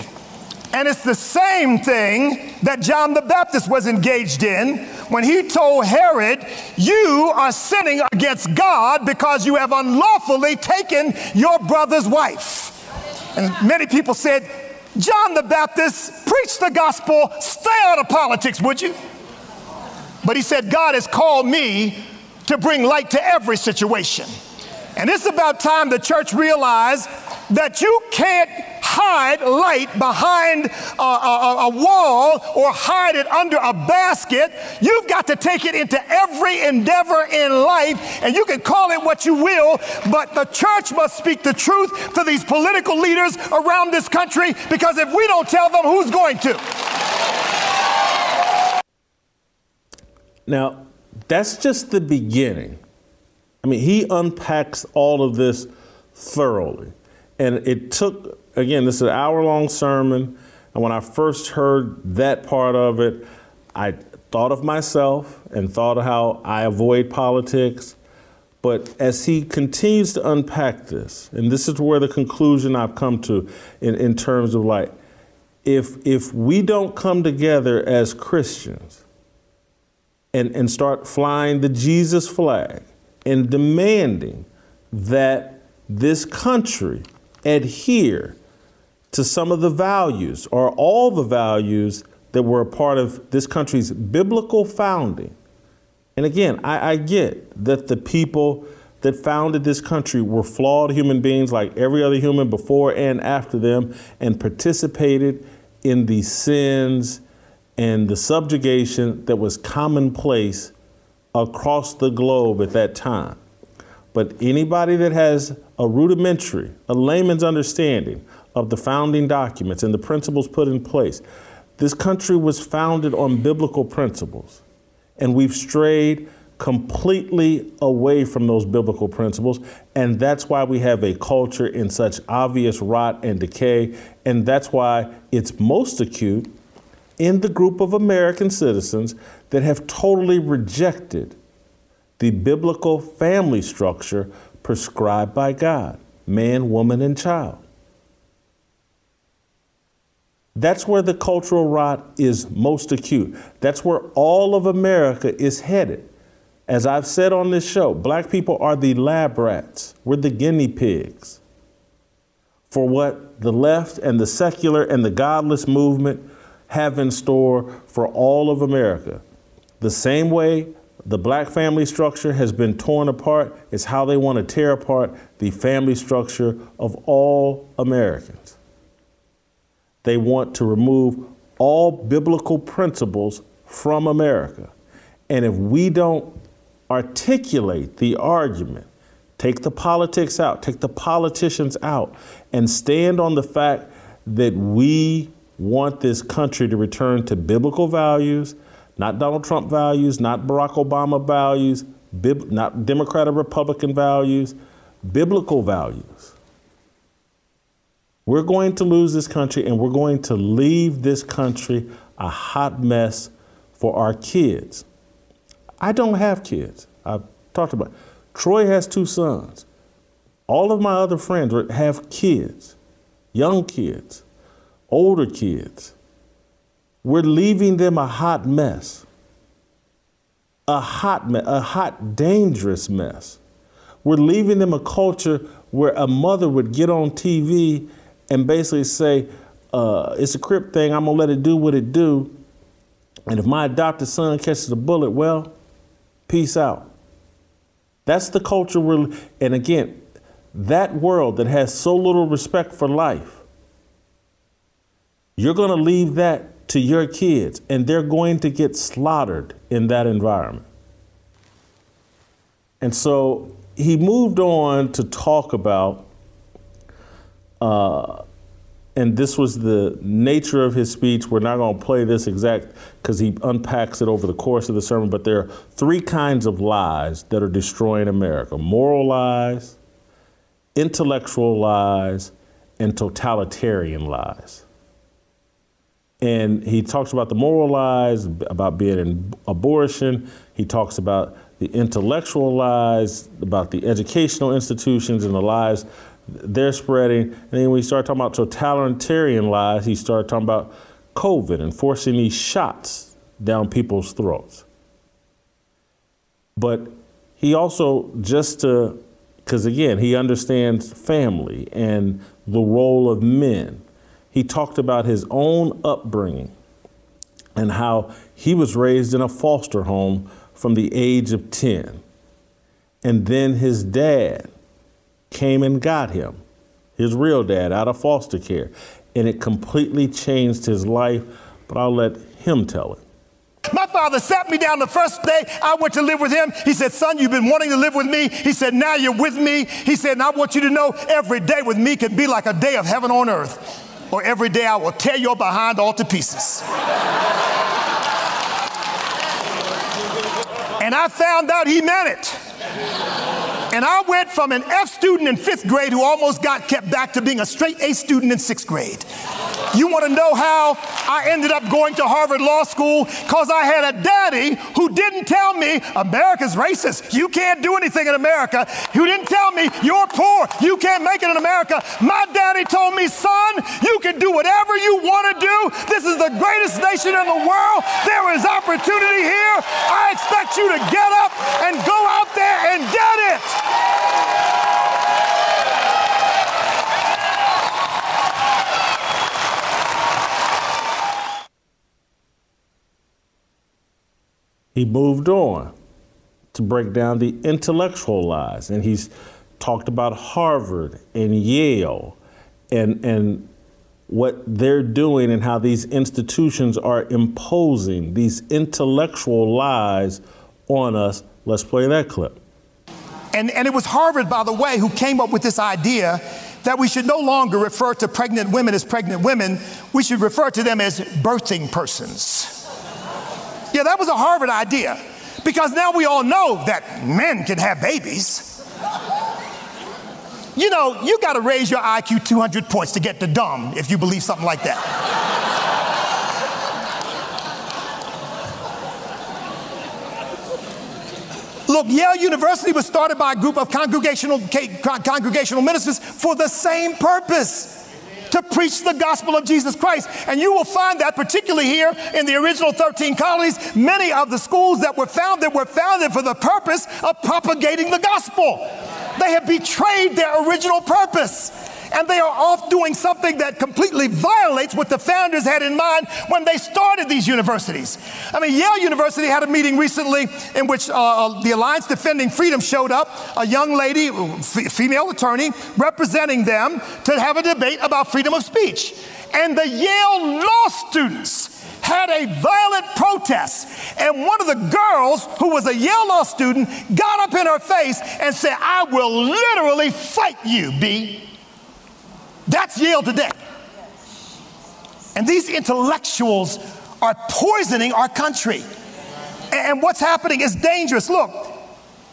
And it's the same thing that John the Baptist was engaged in when he told Herod, You are sinning against God because you have unlawfully taken your brother's wife. And many people said, John the Baptist preach the gospel, stay out of politics, would you? But he said, God has called me to bring light to every situation. And it's about time the church realized that you can't hide light behind a, a, a, wall or hide it under a basket. You've got to take it into every endeavor in life, and you can call it what you will, but the church must speak the truth to these political leaders around this country because if we don't tell them, who's going to? Now, that's just the beginning. I mean, he unpacks all of this thoroughly. And it took, again, this is an hour long sermon. And when I first heard that part of it, I thought of myself and thought of how I avoid politics. But as he continues to unpack this, and this is where the conclusion I've come to in, in terms of like, if, if we don't come together as Christians and, and start flying the Jesus flag and demanding that this country adhere to some of the values or all the values that were a part of this country's biblical founding. And again, I, I, get that the people that founded this country were flawed human beings like every other human before and after them and participated in the sins and the subjugation that was commonplace across the globe at that time. But anybody that has a rudimentary, a layman's understanding of the founding documents and the principles put in place, this country was founded on biblical principles. And we've strayed completely away from those biblical principles. And that's why we have a culture in such obvious rot and decay. And that's why it's most acute in the group of American citizens that have totally rejected the biblical family structure prescribed by God man, woman, and child. That's where the cultural rot is most acute. That's where all of America is headed. As I've said on this show, black people are the lab rats, we're the guinea pigs for what the left and the secular and the godless movement have in store for all of America. The same way the black family structure has been torn apart It's how they want to tear apart the family structure of all Americans. They want to remove all biblical principles from America. And if we don't articulate the argument, take the politics out, take the politicians out, and stand on the fact that we want this country to return to biblical values not Donald Trump values, not Barack Obama values, bib- not Democrat or Republican values, biblical values. We're going to lose this country and we're going to leave this country a hot mess for our kids. I don't have kids. I've talked about it. Troy has two sons. All of my other friends have kids, young kids, older kids we're leaving them a hot mess. A hot mess, a hot, dangerous mess. We're leaving them a culture where a mother would get on TV and basically say, uh, it's a crip thing, I'm gonna let it do what it do. And if my adopted son catches a bullet, well, peace out. That's the culture we're, and again, that world that has so little respect for life, you're gonna leave that to your kids, and they're going to get slaughtered in that environment. And so he moved on to talk about, uh, and this was the nature of his speech. We're not going to play this exact because he unpacks it over the course of the sermon, but there are three kinds of lies that are destroying America moral lies, intellectual lies, and totalitarian lies. And he talks about the moral lies, about being in abortion. He talks about the intellectual lies, about the educational institutions and the lies they're spreading. And then we start talking about totalitarian lies, he started talking about COVID and forcing these shots down people's throats. But he also, just to, because again, he understands family and the role of men he talked about his own upbringing and how he was raised in a foster home from the age of 10. And then his dad came and got him. his real dad, out of foster care. And it completely changed his life, but I'll let him tell it. My father sat me down the first day I went to live with him. He said, Son, you've been wanting to live with me. He said, Now you're with me. He said, I want you to know every day with me can be like a day of heaven on earth. Or every day I will tear your behind all to pieces. and I found out he meant it. And I went from an F student in fifth grade who almost got kept back to being a straight A student in sixth grade. You want to know how I ended up going to Harvard Law School? Because I had a daddy who didn't tell me America's racist. You can't do anything in America. Who didn't tell me you're poor. You can't make it in America. My daddy told me, son, you can do whatever you want to do. This is the greatest nation in the world. There is opportunity here. I expect you to get up and go out there and get it. He moved on to break down the intellectual lies. And he's talked about Harvard and Yale and, and what they're doing and how these institutions are imposing these intellectual lies on us. Let's play that clip. And, and it was Harvard, by the way, who came up with this idea that we should no longer refer to pregnant women as pregnant women, we should refer to them as birthing persons. Yeah, that was a Harvard idea because now we all know that men can have babies. You know, you got to raise your IQ 200 points to get to dumb if you believe something like that. Look, Yale University was started by a group of congregational, congregational ministers for the same purpose to preach the gospel of Jesus Christ. And you will find that, particularly here in the original 13 colonies, many of the schools that were founded were founded for the purpose of propagating the gospel. They have betrayed their original purpose and they are off doing something that completely violates what the founders had in mind when they started these universities. I mean, Yale University had a meeting recently in which uh, uh the Alliance Defending Freedom showed up, a young lady, f- female attorney, representing them to have a debate about freedom of speech. And the Yale law students had a violent protest. And one of the girls, who was a Yale law student, got up in her face and said, I will literally fight you, B. That's Yale today. And these intellectuals are poisoning our country. And what's happening is dangerous. Look,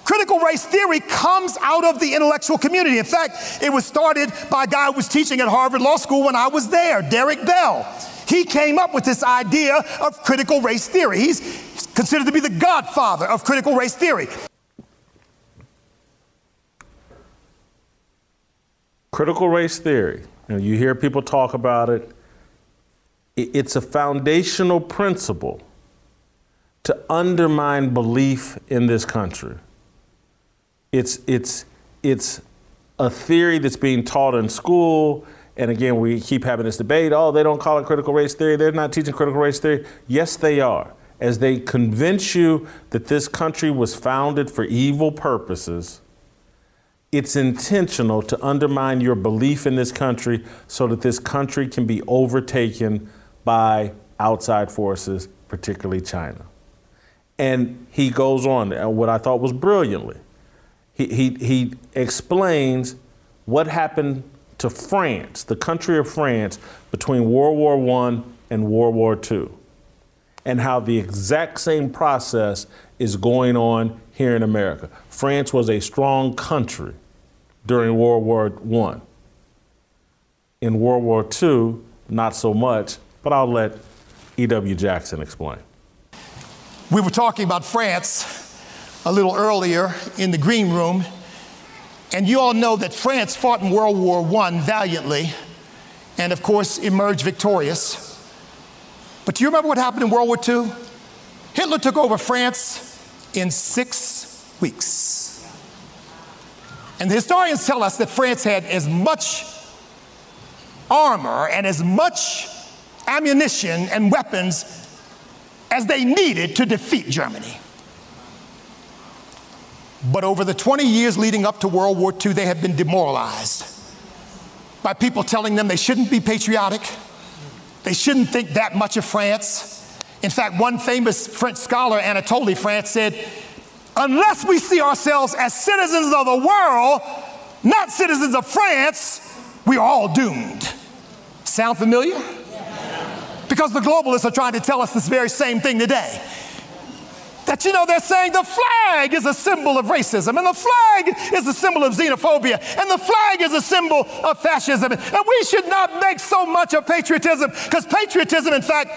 critical race theory comes out of the intellectual community. In fact, it was started by a guy who was teaching at Harvard Law School when I was there, Derrick Bell. He came up with this idea of critical race theory. He's considered to be the godfather of critical race theory. Critical race theory, and you hear people talk about it, it's a foundational principle to undermine belief in this country. It's, it's, it's a theory that's being taught in school. And again, we keep having this debate oh, they don't call it critical race theory. They're not teaching critical race theory. Yes, they are. As they convince you that this country was founded for evil purposes it's intentional to undermine your belief in this country so that this country can be overtaken by outside forces, particularly China. And he goes on, what I thought was brilliantly. He, he, he explains what happened to France, the country of France, between World War I and World War II, and how the exact same process is going on here in America. France was a strong country during World War I. In World War II, not so much, but I'll let E.W. Jackson explain. We were talking about France a little earlier in the green room, and you all know that France fought in World War I valiantly and, of course, emerged victorious. But do you remember what happened in World War II? Hitler took over France in six weeks. And the historians tell us that France had as much armor and as much ammunition and weapons as they needed to defeat Germany. But over the 20 years leading up to World War II, they had been demoralized. by people telling them they shouldn't be patriotic, they shouldn't think that much of France. In fact, one famous French scholar, Anatole France, said, unless we see ourselves as citizens of the world, not citizens of France, we are all doomed. Sound familiar? Because the globalists are trying to tell us this very same thing today. That you know, they're saying the flag is a symbol of racism, and the flag is a symbol of xenophobia, and the flag is a symbol of fascism. And we should not make so much of patriotism, because patriotism, in fact,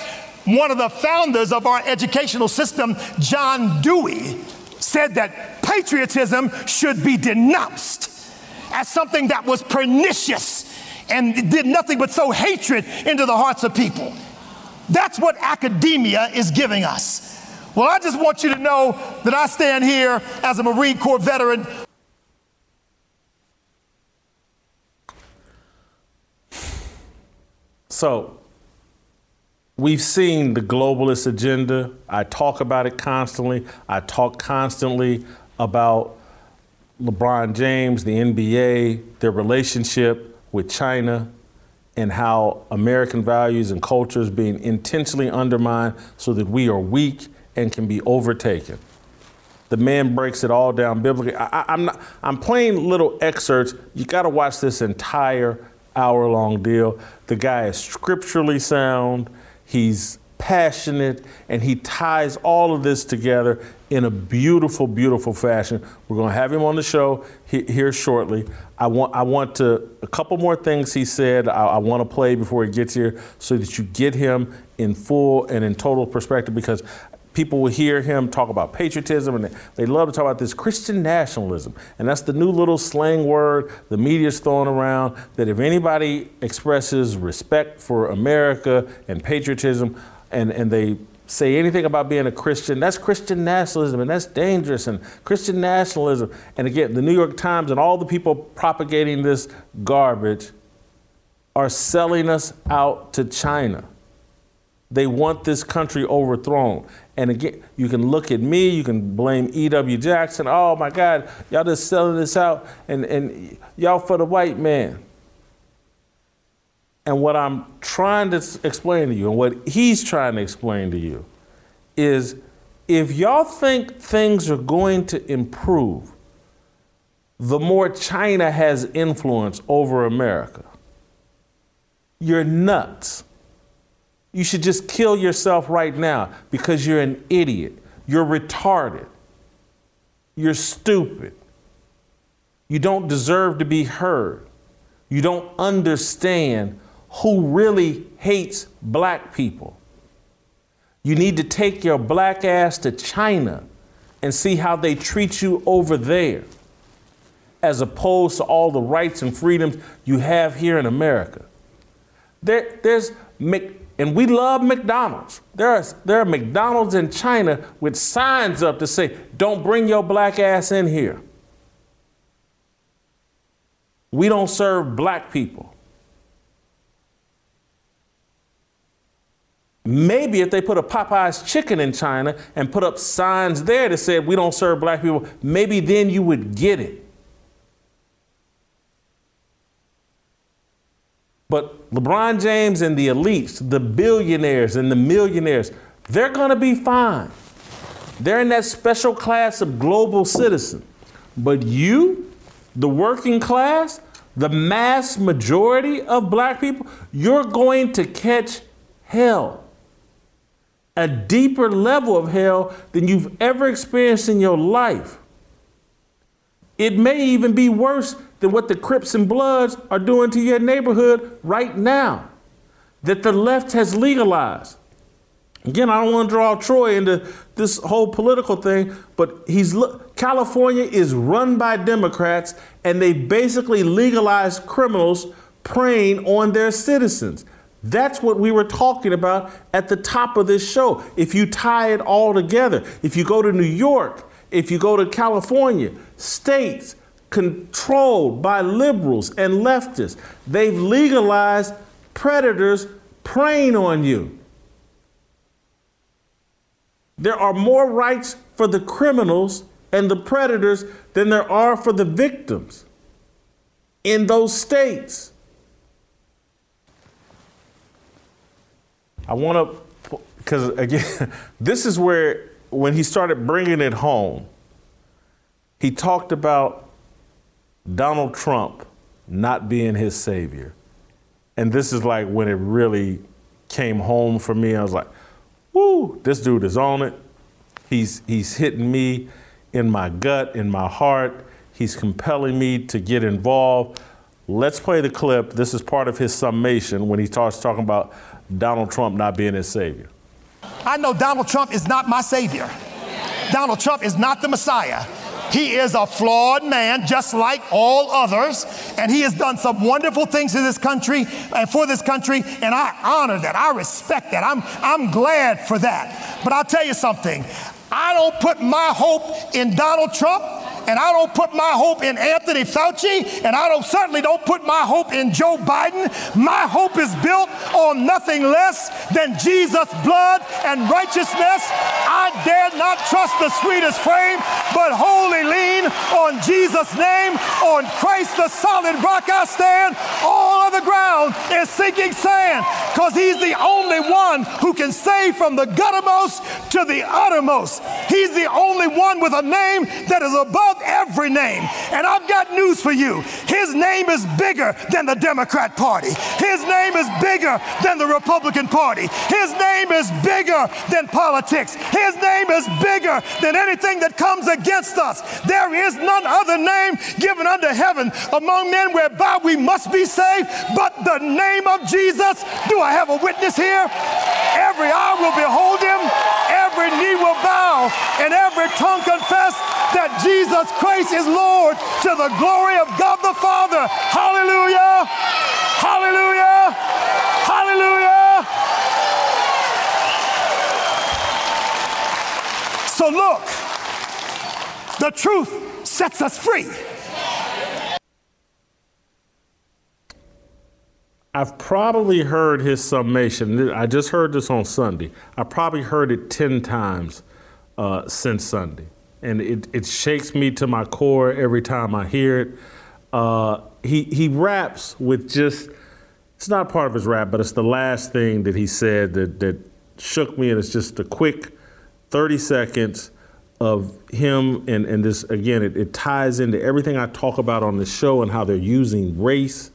one of the founders of our educational system, John Dewey, said that patriotism should be denounced as something that was pernicious and did nothing but sow hatred into the hearts of people. That's what academia is giving us. Well, I just want you to know that I stand here as a Marine Corps veteran. So, we've seen the globalist agenda. I talk about it constantly. I talk constantly about LeBron James, the NBA, their relationship with China, and how American values and cultures being intentionally undermined so that we are weak and can be overtaken. The man breaks it all down biblically. I, am not, I'm playing little excerpts. You got to watch this entire hour long deal. The guy is scripturally sound, he's passionate, and he ties all of this together in a beautiful, beautiful fashion. We're going to have him on the show here shortly. I want, I want to, a couple more things he said I, I want to play before he gets here so that you get him in full and in total perspective because people will hear him talk about patriotism and they love to talk about this Christian nationalism. And that's the new little slang word the media's throwing around that if anybody expresses respect for America and patriotism and, and they say anything about being a Christian, that's Christian nationalism and that's dangerous and Christian nationalism. And again, the New York Times and all the people propagating this garbage are selling us out to China. They want this country overthrown. And again, you can look at me, you can blame E.W. Jackson. Oh my God, y'all just selling this out, and, and y'all for the white man. And what I'm trying to explain to you, and what he's trying to explain to you, is if y'all think things are going to improve, the more China has influence over America, you're nuts. You should just kill yourself right now because you're an idiot. You're retarded. You're stupid. You don't deserve to be heard. You don't understand who really hates black people. You need to take your black ass to China and see how they treat you over there, as opposed to all the rights and freedoms you have here in America. There, there's and we love McDonald's. There are, there are McDonald's in China with signs up to say, don't bring your black ass in here. We don't serve black people. Maybe if they put a Popeye's chicken in China and put up signs there that said we don't serve black people, maybe then you would get it. But LeBron James and the elites, the billionaires and the millionaires, they're going to be fine. They're in that special class of global citizen. But you, the working class, the mass majority of black people, you're going to catch hell. A deeper level of hell than you've ever experienced in your life. It may even be worse than what the Crips and Bloods are doing to your neighborhood right now, that the left has legalized. Again, I don't want to draw Troy into this whole political thing, but he's California is run by Democrats, and they basically legalized criminals preying on their citizens. That's what we were talking about at the top of this show. If you tie it all together, if you go to New York, if you go to California, states controlled by liberals and leftists. They've legalized predators preying on you. There are more rights for the criminals and the predators than there are for the victims in those states. I want to, because again, this is where, when he started bringing it home, he talked about Donald Trump not being his savior. And this is like when it really came home for me. I was like, woo, this dude is on it. He's, he's hitting me in my gut, in my heart. He's compelling me to get involved. Let's play the clip. This is part of his summation when he starts talking about Donald Trump not being his savior. I know Donald Trump is not my savior. Donald Trump is not the Messiah. He is a flawed man, just like all others, and he has done some wonderful things to this country and for this country, and I honor that. I respect that. I'm, I'm glad for that. But I'll tell you something I don't put my hope in Donald Trump and I don't put my hope in Anthony Fauci, and I don't certainly don't put my hope in Joe Biden. My hope is built on nothing less than Jesus' blood and righteousness. I dare not trust the sweetest frame, but wholly lean on Jesus' name, on Christ the solid rock I stand. All of the ground is sinking sand, because he's the only one who can save from the guttermost to the uttermost. He's the only one with a name that is above above every name. And I've got news for you. His name is bigger than the Democrat Party. His name is bigger than the Republican Party. His name is bigger than politics. His name is bigger than anything that comes against us. There is none other name given under heaven among men whereby we must be saved but the name of Jesus. Do I have a witness here? Every eye will behold him, every knee will bow, and every tongue confess that Jesus Christ is Lord to the glory of God the Father. Hallelujah! Hallelujah! Hallelujah! So look, the truth sets us free. I've probably heard his summation. I just heard this on Sunday. I probably heard it 10 times uh, since Sunday and it, it shakes me to my core every time I hear it. Uh, he he raps with just it's not part of his rap, but it's the last thing that he said that that shook me, and it's just a quick 30 seconds of him and, and this again it, it ties into everything I talk about on the show and how they're using race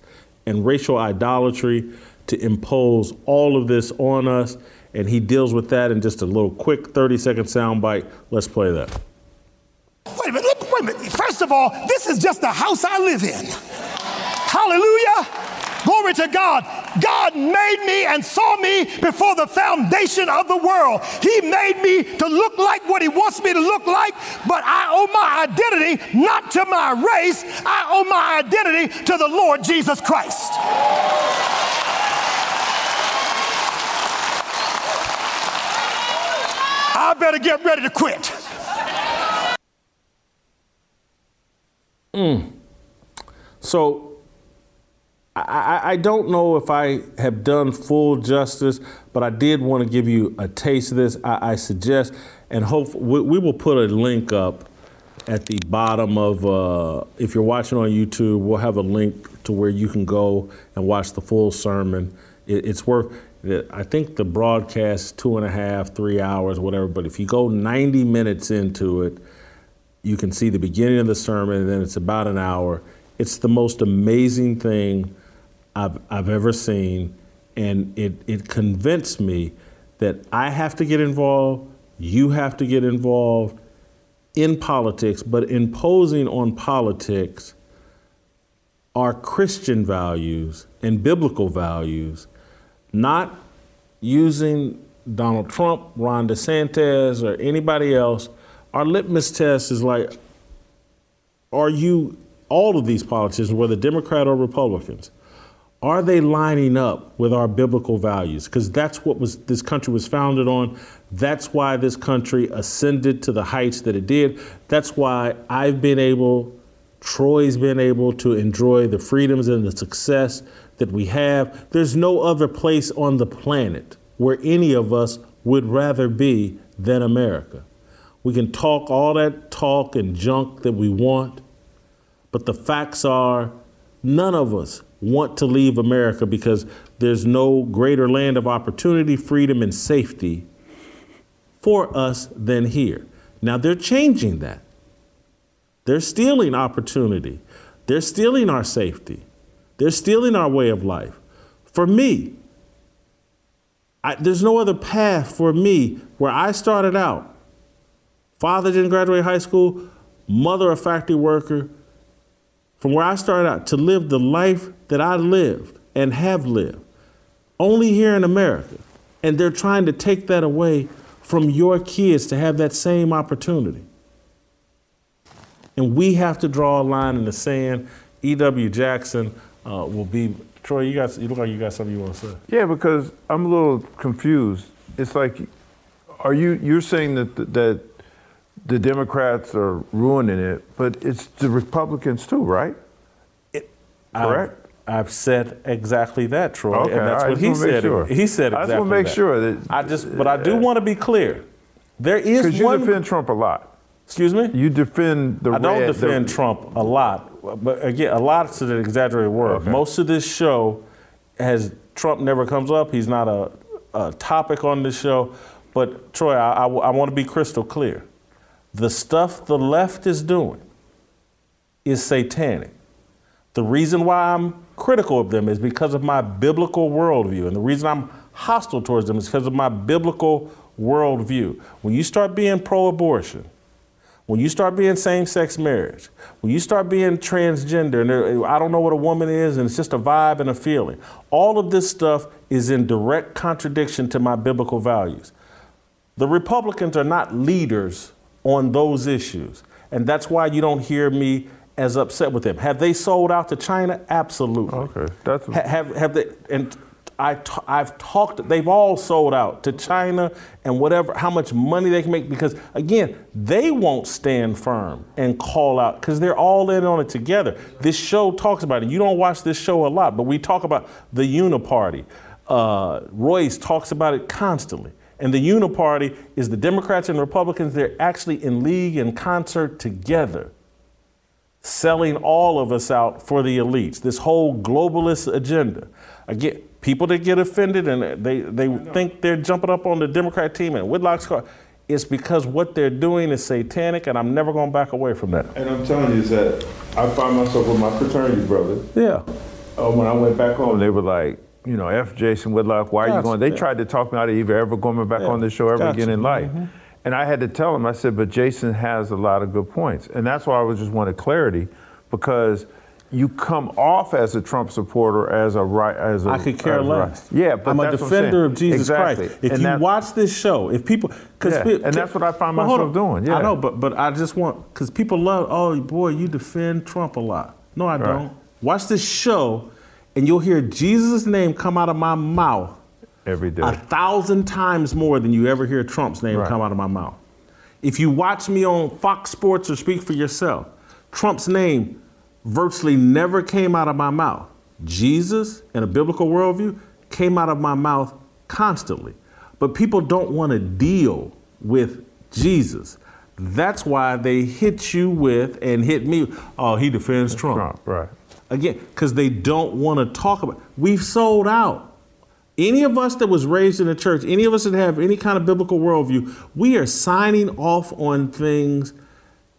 and racial idolatry to impose all of this on us. And he deals with that in just a little quick 30 second soundbite. Let's play that. Wait a minute, wait a minute. First of all, this is just the house I live in. Hallelujah. Glory to God. God made me and saw me before the foundation of the world. He made me to look like what He wants me to look like, but I owe my identity not to my race, I owe my identity to the Lord Jesus Christ. I better get ready to quit. Mm. So I, I, don't know if I have done full justice, but I did want to give you a taste of this. I, I suggest, and hope we, we, will put a link up at the bottom of. Uh, if you're watching on YouTube, we'll have a link to where you can go and watch the full sermon. It, it's worth. I think the broadcast two and a half, three hours, whatever. But if you go 90 minutes into it, you can see the beginning of the sermon, and then it's about an hour. It's the most amazing thing I've, I've ever seen, and it, it convinced me that I have to get involved, you have to get involved in politics, but imposing on politics are Christian values and biblical values, not using Donald Trump, Ron DeSantis, or anybody else our litmus test is like, are you, all of these politicians, whether Democrat or Republicans, are they lining up with our biblical values? Because that's what was this country was founded on. That's why this country ascended to the heights that it did. That's why I've been able, Troy's been able to enjoy the freedoms and the success that we have. There's no other place on the planet where any of us would rather be than America. We can talk all that talk and junk that we want, but the facts are none of us want to leave America because there's no greater land of opportunity, freedom, and safety for us than here. Now they're changing that. They're stealing opportunity. They're stealing our safety. They're stealing our way of life. For me, I, there's no other path for me where I started out. Father didn't graduate high school, mother a factory worker. From where I started out to live the life that I lived and have lived, only here in America. And they're trying to take that away from your kids to have that same opportunity. And we have to draw a line in the sand. E.W. Jackson uh, will be. Troy, you got you look like you got something you want to say. Yeah, because I'm a little confused. It's like, are you you're saying that that the Democrats are ruining it, but it's the Republicans too, right? It, Correct. I've, I've said exactly that, Troy, Okay, and that's right, what he said. sure. He said exactly. That. I just want to make that. sure that I just, but I do want to be clear. There is because you one. defend Trump a lot. excuse me. You defend the I don't defend the- Trump a lot, but again, a lot is an exaggerated word. Okay. Most of this show has Trump never comes up. He's not a, a topic on this show. But Troy, I, I want to be crystal clear. The stuff the left is doing is satanic. The reason why I'm critical of them is because of my biblical worldview. And the reason I'm hostile towards them is because of my biblical worldview. When you start being pro abortion, when you start being same sex marriage, when you start being transgender, and I don't know what a woman is, and it's just a vibe and a feeling, all of this stuff is in direct contradiction to my biblical values. The Republicans are not leaders on those issues. And that's why you don't hear me as upset with them. Have they sold out to China? Absolutely. Okay, that's Ha- have have they? And I t- I've talked. They've all sold out to China and whatever. How much money they can make because again, they won't stand firm and call out because they're all in on it together. This show talks about it. You don't watch this show a lot, but we talk about the Uniparty. Uh, Royce talks about it constantly. And the Uniparty is the Democrats and Republicans. They're actually in league and concert together selling all of us out for the elites, this whole globalist agenda. Again, people that get offended and they, they think they're jumping up on the Democrat team and Whitlock's car, it's because what they're doing is satanic, and I'm never going to back away from that. And I'm telling you is that I find myself with my fraternity brother. Yeah. Uh, when I went back home, they were like, you know, F. Jason Whitlock, why are you going? They yeah. tried to talk me out of either ever going back Yeah, on this show ever again in life. Mm-hmm. And I had to tell him, I said, but Jason has a lot of good points. And that's why I was just wanted clarity because you come off as a Trump supporter as a right as a I could care a right- less. Yeah, but I'm a what I'm defender of Jesus exactly. Christ. If And you watch this show, if people, because Yeah, and that's what I find myself doing, yeah. I know, but but I just want because people love. Oh boy, you defend Trump a lot. No, I Right. don't. Watch this show, and you'll hear Jesus' name come out of my mouth every day. a thousand times more than you ever hear Trump's name Right. come out of my mouth. If you watch me on Fox Sports or Speak for Yourself, Trump's name virtually never came out of my mouth. Jesus, in a biblical worldview, came out of my mouth constantly. But people don't want to deal with Jesus. That's why they hit you with and hit me. Oh, he defends Trump. Trump, right. Again, because they don't want to talk about. We've sold out. Any of us that was raised in the church, any of us that have any kind of biblical worldview, we are signing off on things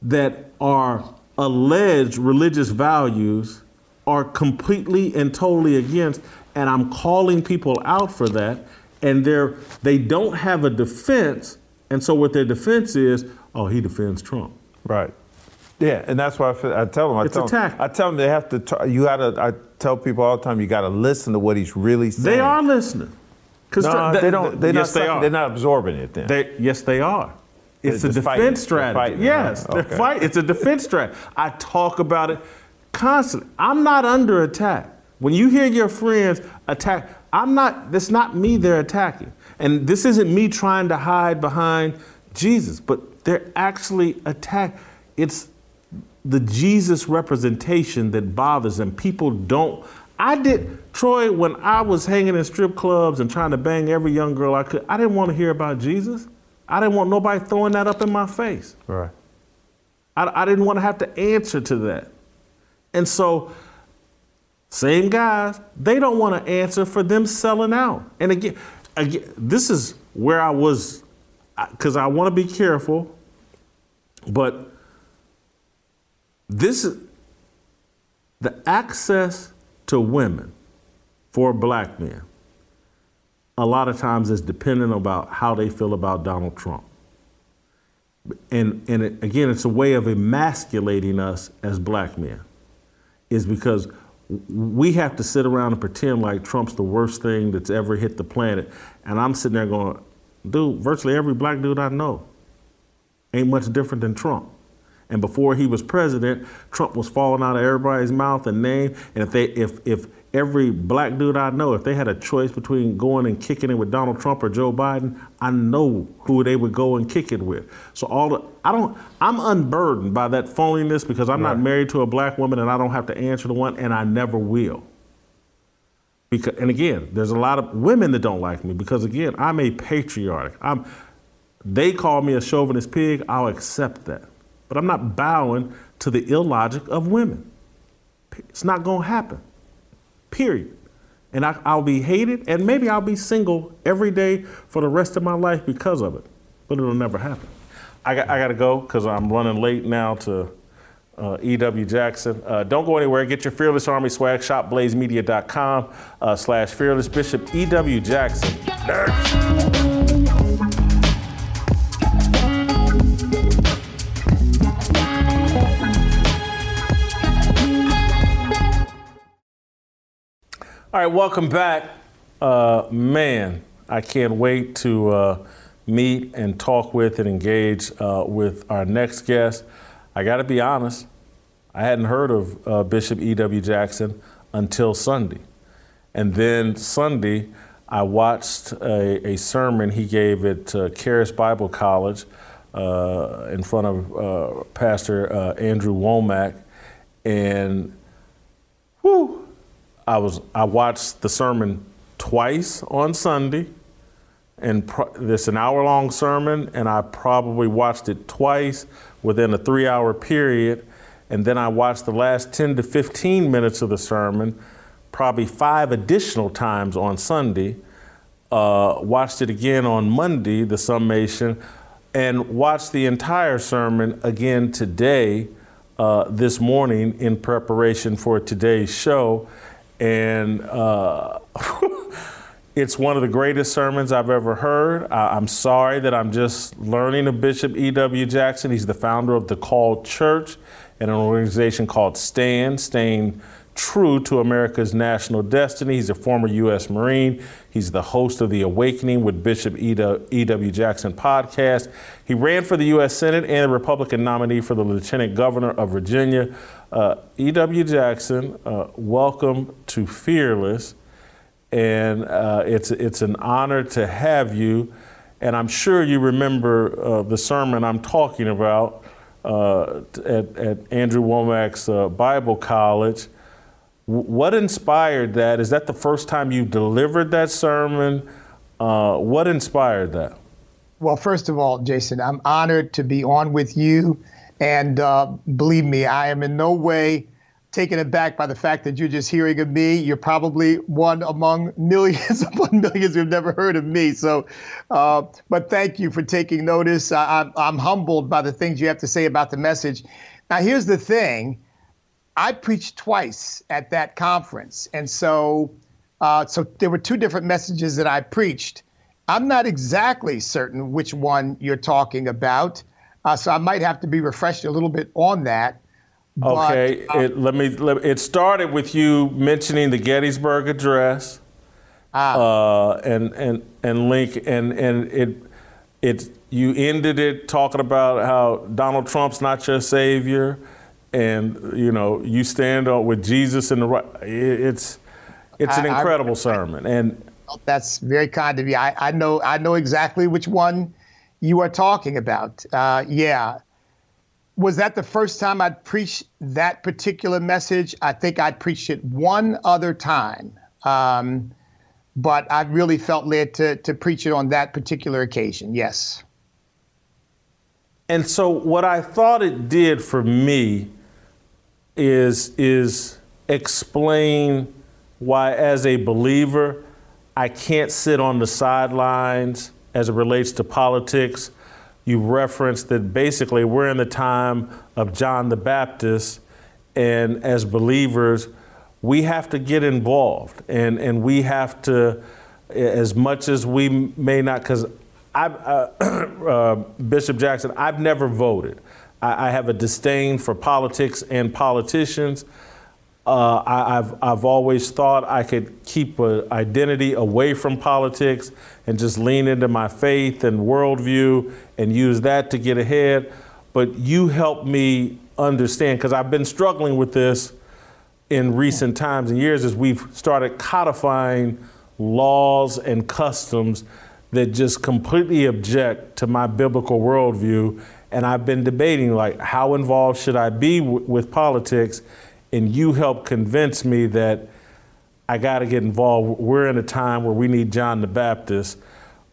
that are alleged religious values are completely and totally against, and I'm calling people out for that, and they're they don't have a defense, and so what their defense is, oh, he defends Trump. Right. Yeah, and that's why I, feel- I tell them. I It's tell them. I tell them they have to. T- you gotta. I tell people all the time. You gotta listen to what he's really saying. They are listening. Because No, they don't. They're yes, not. they are. They're not absorbing it. Then. They, yes, they are. It's They're a defense fighting. Strategy. yes, right? Okay. fight- It's a defense strategy. I talk about it constantly. I'm not under attack. When you hear your friends attack, I'm not. That's not me. They're attacking, and this isn't me trying to hide behind Jesus, but they're actually attack. It's the Jesus representation that bothers them. People don't. I did, Troy, when I was hanging in strip clubs and trying to bang every young girl I could, I didn't want to hear about Jesus. I didn't want nobody throwing that up in my face. Right. I, I didn't want to have to answer to that. And so same guys, they don't want to answer for them selling out. And again, again this is where I was, because I want to be careful, but this is the access to women for black men a lot of times is dependent about how they feel about Donald Trump. And, and it, again, it's a way of emasculating us as black men, is because we have to sit around and pretend like Trump's the worst thing that's ever hit the planet. And I'm sitting there going, dude, virtually every black dude I know ain't much different than Trump. And before he was president, Trump was falling out of everybody's mouth and name. And if they if if every black dude I know, if they had a choice between going and kicking it with Donald Trump or Joe Biden, I know who they would go and kick it with. So all the, I don't I'm unburdened by that phoniness because I'm right. not married to a black woman and I don't have to answer to one and I never will. Because and again, there's a lot of women that don't like me because again, I'm a patriarch. I'm they call me a chauvinist pig, I'll accept that. But I'm not bowing to the illogic of women. It's not going to happen. Period. And I, will be hated, and maybe I'll be single every day for the rest of my life because of it. But it'll never happen. I got, I got to go because I'm running late now to uh, E.W. Jackson. Uh, don't go anywhere. Get your Fearless Army swag. ShopBlazeMedia.com uh, slash Fearless Bishop E.W. Jackson. All right, welcome back. Uh, man, I can't wait to uh, meet and talk with and engage uh, with our next guest. I got to be honest, I hadn't heard of uh, Bishop E.W. Jackson until Sunday. And then Sunday, I watched a, a sermon he gave at uh, Bible College uh, in front of Pastor Andrew Wommack. And whew, I was I watched the sermon twice on Sunday, and pro- this an hour long sermon, and I probably watched it twice within a three hour period, and then I watched the last ten to fifteen minutes of the sermon, probably five additional times on Sunday. Uh, watched it again on Monday, the summation, and watched the entire sermon again today, uh, this morning, in preparation for today's show and uh, it's one of the greatest sermons I've ever heard. I, am sorry that I'm just learning of Bishop E.W. Jackson. He's the founder of the Called Church and an organization called STAND, staying true to America's national destiny. He's a former U.S. Marine. He's the host of the Awakening with Bishop E.W. Jackson podcast. He ran for the U.S. Senate and the Republican nominee for the Lieutenant Governor of Virginia. Uh, E.W. Jackson, uh, welcome to Fearless. And uh, it's, it's an honor to have you. And I'm sure you remember uh, the sermon I'm talking about uh, at, at, Andrew Wommack's uh, Bible College. what inspired that? Is that the first time you delivered that sermon? what inspired that? Well, first of all, Jason, I'm honored to be on with you and uh, believe me, I am in no way taken aback by the fact that you're just hearing of me. You're probably one among millions upon millions who've never heard of me. So, uh, but thank you for taking notice. I, I'm humbled by the things you have to say about the message. Now, here's the thing I preached twice at that conference. And so, uh, so there were two different messages that I preached. I'm not exactly certain which one you're talking about. Uh, so I might have to be refreshed a little bit on that. But, okay, uh, it, let me. Let, it started with you mentioning the Gettysburg Address, ah. uh, and and and link and and it it you ended it talking about how Donald Trump's not your savior, and you know you stand on with Jesus in the right. It's it's an I, incredible I, sermon, and that's very kind of you. I, I know I know exactly which one you are talking about. Uh, yeah. Was that the first time I'd preached that particular message? I think I'd preached it one other time. Um, but I really felt led to, to preach it on that particular occasion, yes. And so, what I thought it did for me is, is explain why, as a believer, I can't sit on the sidelines as it relates to politics? You referenced that basically we're in the time of John the Baptist, and as believers, we have to get involved and, and we have to, as much as we may not, because I, uh, uh, Bishop Jackson, I've never voted. I, I, have a disdain for politics and politicians. Uh, I, have I've always thought I could keep an identity away from politics and just lean into my faith and worldview and use that to get ahead. But you helped me understand because I've been struggling with this in recent times and years as we've started codifying laws and customs that just completely object to my biblical worldview. And I've been debating, like, how involved should I be w- with politics? And you helped convince me that I got to get involved. We're in a time where we need John the Baptist.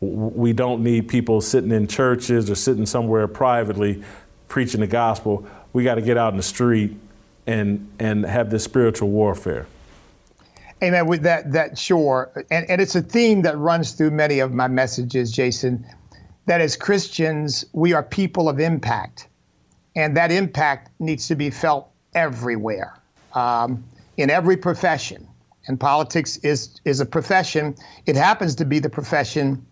We don't need people sitting in churches or sitting somewhere privately preaching the gospel. We got to get out in the street and and have this spiritual warfare. Amen. With that, that sure, and and it's a theme that runs through many of my messages, Jason. That as Christians, we are people of impact, and that impact needs to be felt everywhere, um, in every profession. And politics is is a profession. It happens to be the profession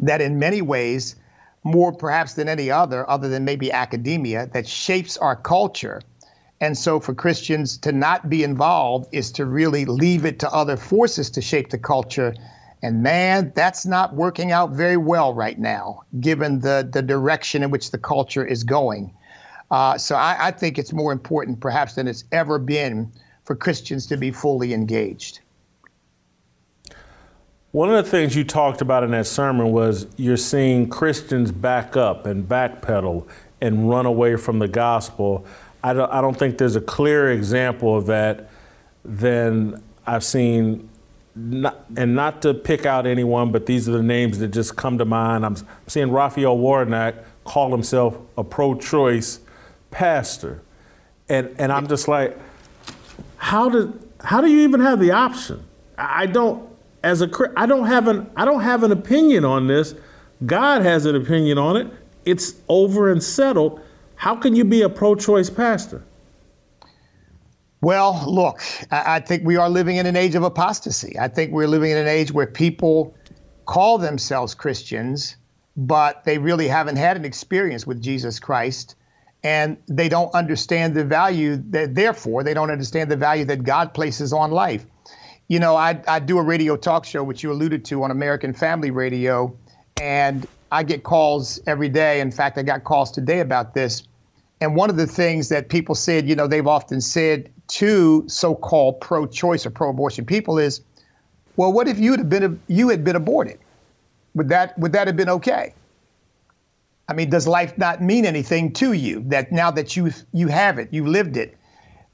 that, in many ways, more perhaps than any other, other than maybe academia, that shapes our culture and so for Christians to not be involved is to really leave it to other forces to shape the culture. And man, that's not working out very well right now, given the, the direction in which the culture is going. Uh, so I, I think it's more important, perhaps, than it's ever been for Christians to be fully engaged. One of the things you talked about in that sermon was you're seeing Christians back up and backpedal and run away from the gospel. I don't, I don't think there's a clearer example of that than I've seen. Not, and not to pick out anyone, but these are the names that just come to mind. I'm seeing Raphael Warnock call himself a pro-choice pastor, and and I'm just like, how do how do you even have the option? I don't as a I don't have an I don't have an opinion on this. God has an opinion on it. It's over and settled. How can you be a pro choice pastor? Well, look, I think we are living in an age of apostasy. I think we're living in an age where people call themselves Christians, but they really haven't had an experience with Jesus Christ. And they don't understand the value that, therefore, they don't understand the value that God places on life. You know, I, I do a radio talk show, which you alluded to on American Family Radio, and I get calls every day. In fact, I got calls today about this. And one of the things that people said, you know, they've often said to so-called pro-choice or pro-abortion people is, well, what if you had been you had been aborted? Would that would that have been okay? I mean, does life not mean anything to you? That now that you you have it, you lived it,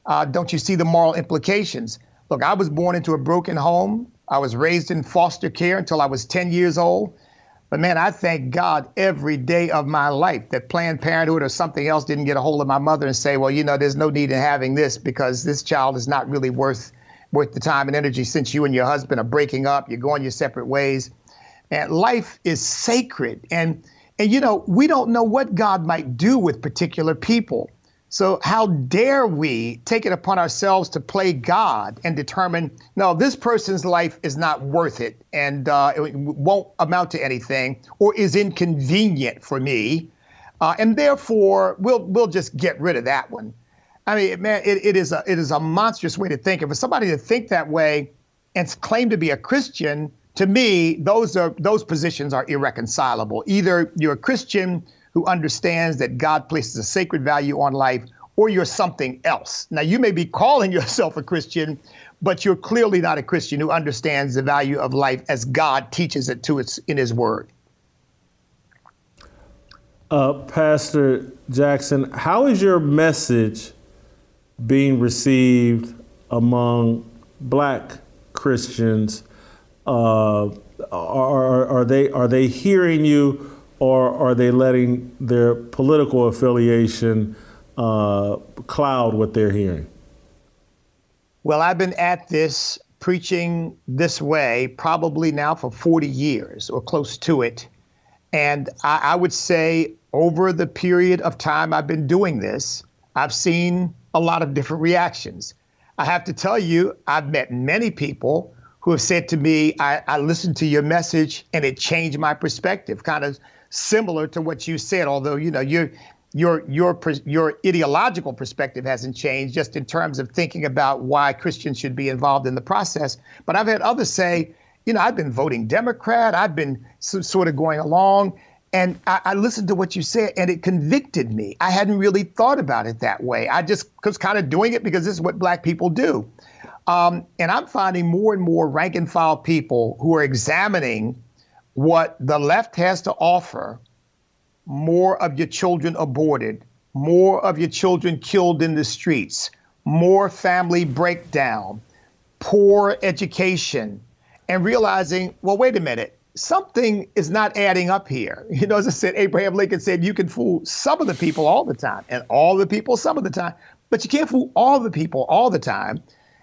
uh, don't you see the moral implications? Look, I was born into a broken home. I was raised in foster care until I was 10 years old. But man, I thank God every day of my life that Planned Parenthood or something else didn't get a hold of my mother and say, well, you know, there's no need in having this because this child is not really worth worth the time and energy since you and your husband are breaking up, you're going your separate ways. And life is sacred. And and you know, we don't know what God might do with particular people. So, how dare we take it upon ourselves to play God and determine, no, this person's life is not worth it and uh, it won't amount to anything or is inconvenient for me. Uh, and therefore, we'll, we'll just get rid of that one. I mean, man, it, it, is a, it is a monstrous way to think. And for somebody to think that way and claim to be a Christian, to me, those, are, those positions are irreconcilable. Either you're a Christian who understands that God places a sacred value on life, or you're something else. Now, you may be calling yourself a Christian, but you're clearly not a Christian who understands the value of life as God teaches it to us in His Word. Uh, Pastor Jackson, how is your message being received among black Christians? Uh, are, are, they are they hearing you or are they letting their political affiliation uh, cloud what they're hearing? Well, I've been at this preaching this way probably now for 40 years or close to it. And I, I, would say over the period of time I've been doing this, I've seen a lot of different reactions. I have to tell you, I've met many people who have said to me, I, I listened to your message and it changed my perspective, kind of similar to what you said, although, you know, you're your your your ideological perspective hasn't changed just in terms of thinking about why Christians should be involved in the process. But I've had others say, you know, I've been voting Democrat, I've been so, sort of going along, and I, I, listened to what you said, and it convicted me. I hadn't really thought about it that way. I just was kind of doing it because this is what Black people do. Um, and I'm finding more and more rank and file people who are examining what the left has to offer more of your children aborted, more of your children killed in the streets, more family breakdown, poor education, and realizing, well, wait a minute, something is not adding up here. You know, as I said, Abraham Lincoln said, you can fool some of the people all the time, and all the people some of the time, but you can't fool all the people all the time.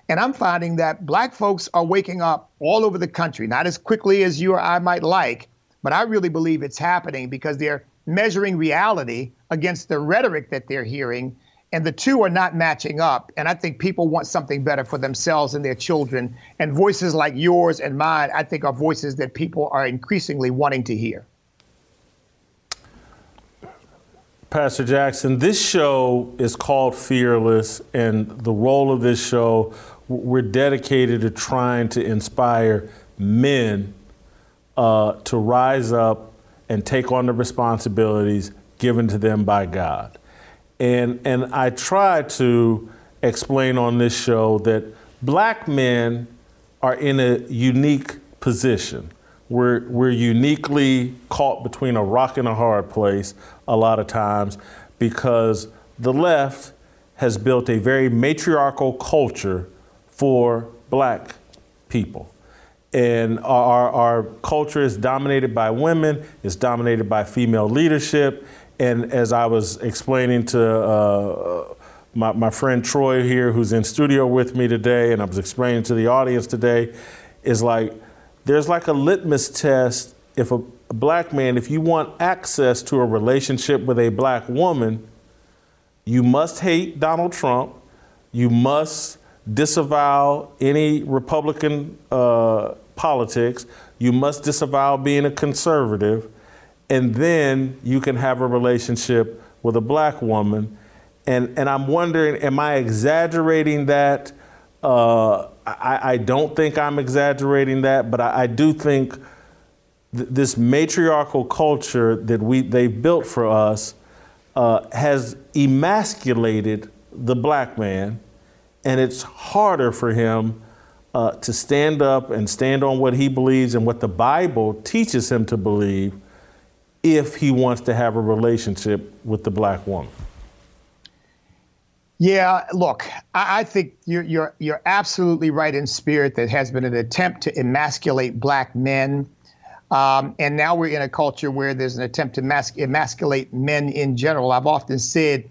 And I'm finding that black folks are waking up all over the country, not as quickly as you or I might like, but I really believe it's happening because they're measuring reality against the rhetoric that they're hearing, and the two are not matching up. And I think people want something better for themselves and their children. And voices like yours and mine, I think, are voices that people are increasingly wanting to hear. Pastor Jackson, this show is called Fearless, and the role of this show, we're dedicated to trying to inspire men uh, to rise up and take on the responsibilities given to them by God. And, and I try to explain on this show that black men are in a unique position. We're, we're uniquely caught between a rock and a hard place a lot of times because the left has built a very matriarchal culture for black people. And our, our culture is dominated by women, it's dominated by female leadership. And as I was explaining to uh, my, my friend Troy here, who's in studio with me today, and I was explaining to the audience today, is like there's like a litmus test. If a, a black man, if you want access to a relationship with a black woman, you must hate Donald Trump, you must disavow any Republican uh, politics. You must disavow being a conservative. And then you can have a relationship with a black woman. And, and I'm wondering, am I exaggerating that? Uh, I, I, don't think I'm exaggerating that, but I, I do think th- this matriarchal culture that we they've built for us uh, has emasculated the black man and it's harder for him uh, to stand up and stand on what he believes and what the Bible teaches him to believe if he wants to have a relationship with the black woman. Yeah, look, I, I think you're, you're, you're absolutely right in spirit. That has been an attempt to emasculate black men. Um, and now we're in a culture where there's an attempt to mas- emasculate men in general. I've often said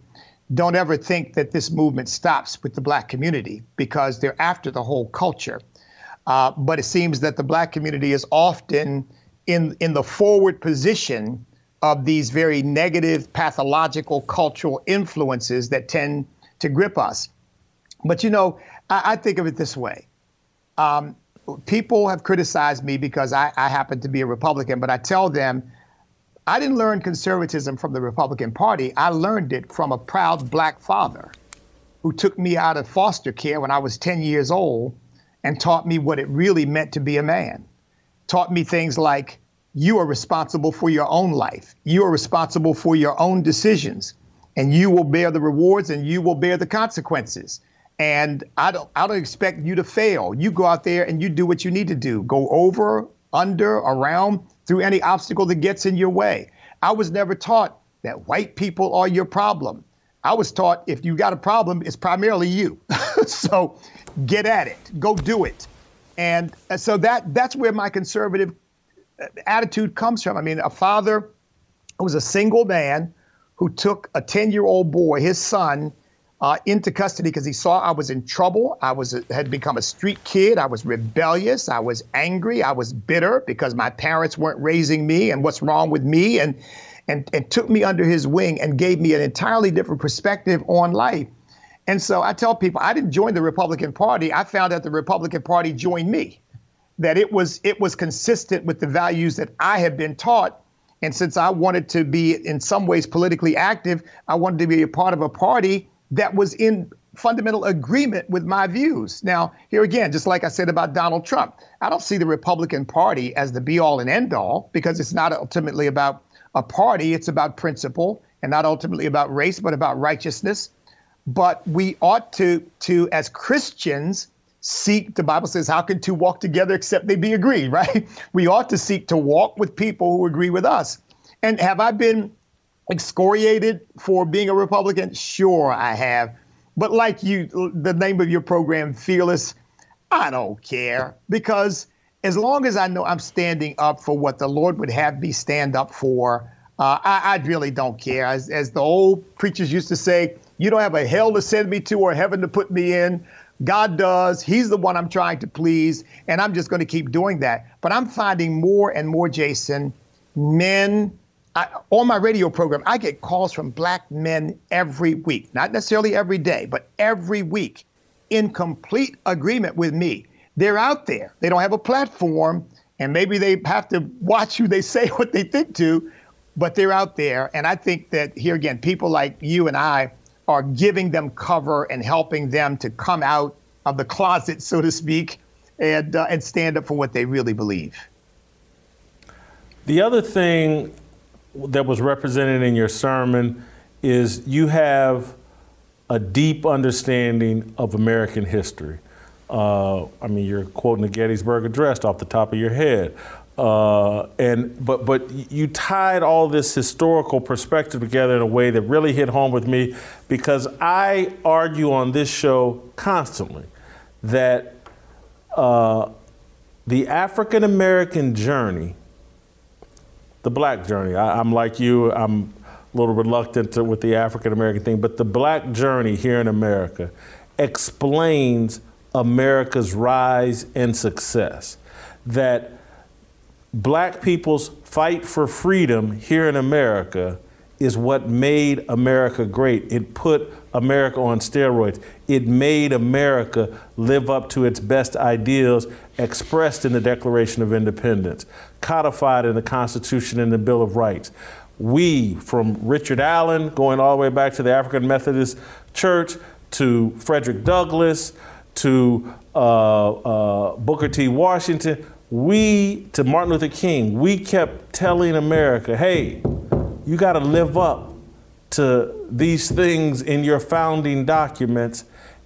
don't ever think that this movement stops with the black community because they're after the whole culture. Uh, but it seems that the black community is often in, in the forward position of these very negative, pathological cultural influences that tend to grip us. But you know, I, I think of it this way. Um, people have criticized me because I, I happen to be a Republican, but I tell them I didn't learn conservatism from the Republican Party. I learned it from a proud black father who took me out of foster care when I was 10 years old and taught me what it really meant to be a man. Taught me things like you are responsible for your own life, you are responsible for your own decisions, and you will bear the rewards and you will bear the consequences. And I don't, I don't expect you to fail. You go out there and you do what you need to do. Go over, under, around, through any obstacle that gets in your way. I was never taught that white people are your problem. I was taught if you got a problem, it's primarily you. so get at it, go do it. And uh, so that that's where my conservative uh, attitude comes from. I mean, a father who was a single man who took a 10 year old boy, his son, uh, into custody because he saw I was in trouble. I was had become a street kid. I was rebellious. I was angry. I was bitter because my parents weren't raising me and what's wrong with me. And and, and took me under his wing and gave me an entirely different perspective on life. And so I tell people I didn't join the Republican Party. I found that the Republican Party joined me, that it was it was consistent with the values that I had been taught. And since I wanted to be in some ways politically active, I wanted to be a part of a party that was in fundamental agreement with my views. Now, here again, just like I said about Donald Trump, I don't see the Republican Party as the be all and end all because it's not ultimately about a party, it's about principle and not ultimately about race, but about righteousness. But we ought to, to as Christians, seek, the Bible says, how can two walk together except they be agreed, right? We ought to seek to walk with people who agree with us. And have I been excoriated for being a Republican? Sure, I have. But like you, the name of your program, Fearless, I don't care because as long as I know I'm standing up for what the Lord would have me stand up for, uh, I, I, really don't care. As, as the old preachers used to say, you don't have a hell to send me to or heaven to put me in. God does. He's the one I'm trying to please, and I'm just going to keep doing that. But I'm finding more and more, Jason, men. I, on my radio program, I get calls from black men every week, not necessarily every day, but every week, in complete agreement with me they're out there. They don't have a platform, and maybe they have to watch who they say what they think to, but they're out there. And I think that here again, people like you and I are giving them cover and helping them to come out of the closet, so to speak, and uh, and stand up for what they really believe. The other thing that was represented in your sermon is you have a deep understanding of American history. Uh, I mean, you're quoting the Gettysburg Address off the top of your head. Uh, and but but you tied all this historical perspective together in a way that really hit home with me because I argue on this show constantly that uh, the African American journey, the black journey, I, am like you, I'm a little reluctant to, with the African American thing, but the black journey here in America explains America's rise and success. That black people's fight for freedom here in America is what made America great. It put America on steroids. It made America live up to its best ideals expressed in the Declaration of Independence, codified in the Constitution and the Bill of Rights. We, from Richard Allen, going all the way back to the African Methodist Church, to Frederick Douglass, to uh, uh, Booker T. Washington, we, to Martin Luther King, we kept telling America, hey, you got to live up to these things in your founding documents.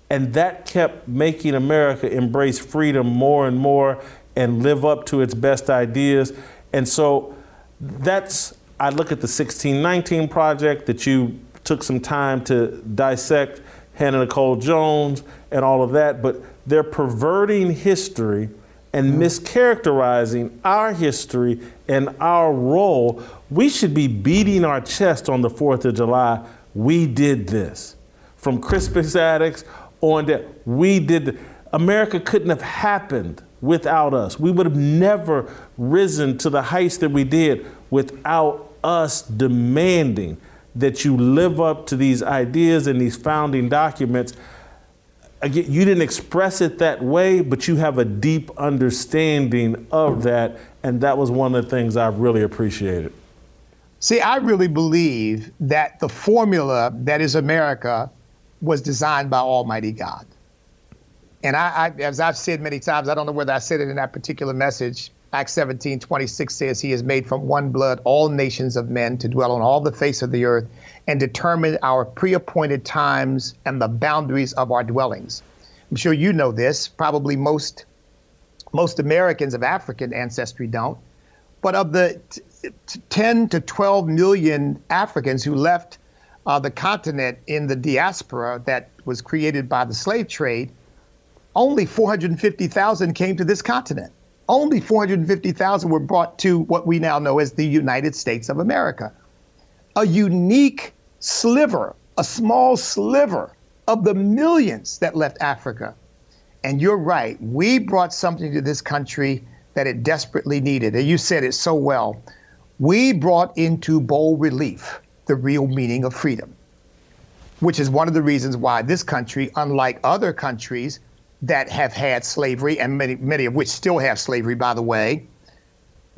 And that kept making America embrace freedom more and more and live up to its best ideas. And so that's, I look at the 1619 project that you took some time to dissect, Hannah Nicole Jones, and all of that, but they're perverting history and mm-hmm. mischaracterizing our history and our role. We should be beating our chest on the 4th of July. We did this. From Crispus Attucks on that, we did. America couldn't have happened without us. We would have never risen to the heights that we did without us demanding that you live up to these ideas and these founding documents again, you didn't express it that way, but you have a deep understanding of that. And that was one of the things I really appreciated. See, I really believe that the formula that is America was designed by Almighty God. And I, I, as I've said many times, I don't know whether I said it in that particular message. Acts 17, 26 says, He has made from one blood all nations of men to dwell on all the face of the earth and determine our pre appointed times and the boundaries of our dwellings. I'm sure you know this. Probably most, most Americans of African ancestry don't. But of the t- t- 10 to 12 million Africans who left uh, the continent in the diaspora that was created by the slave trade, only 450,000 came to this continent. Only 450,000 were brought to what we now know as the United States of America a unique sliver, a small sliver of the millions that left Africa. And you're right, we brought something to this country that it desperately needed. And you said it so well. We brought into bold relief the real meaning of freedom, which is one of the reasons why this country, unlike other countries that have had slavery, and many, many of which still have slavery, by the way,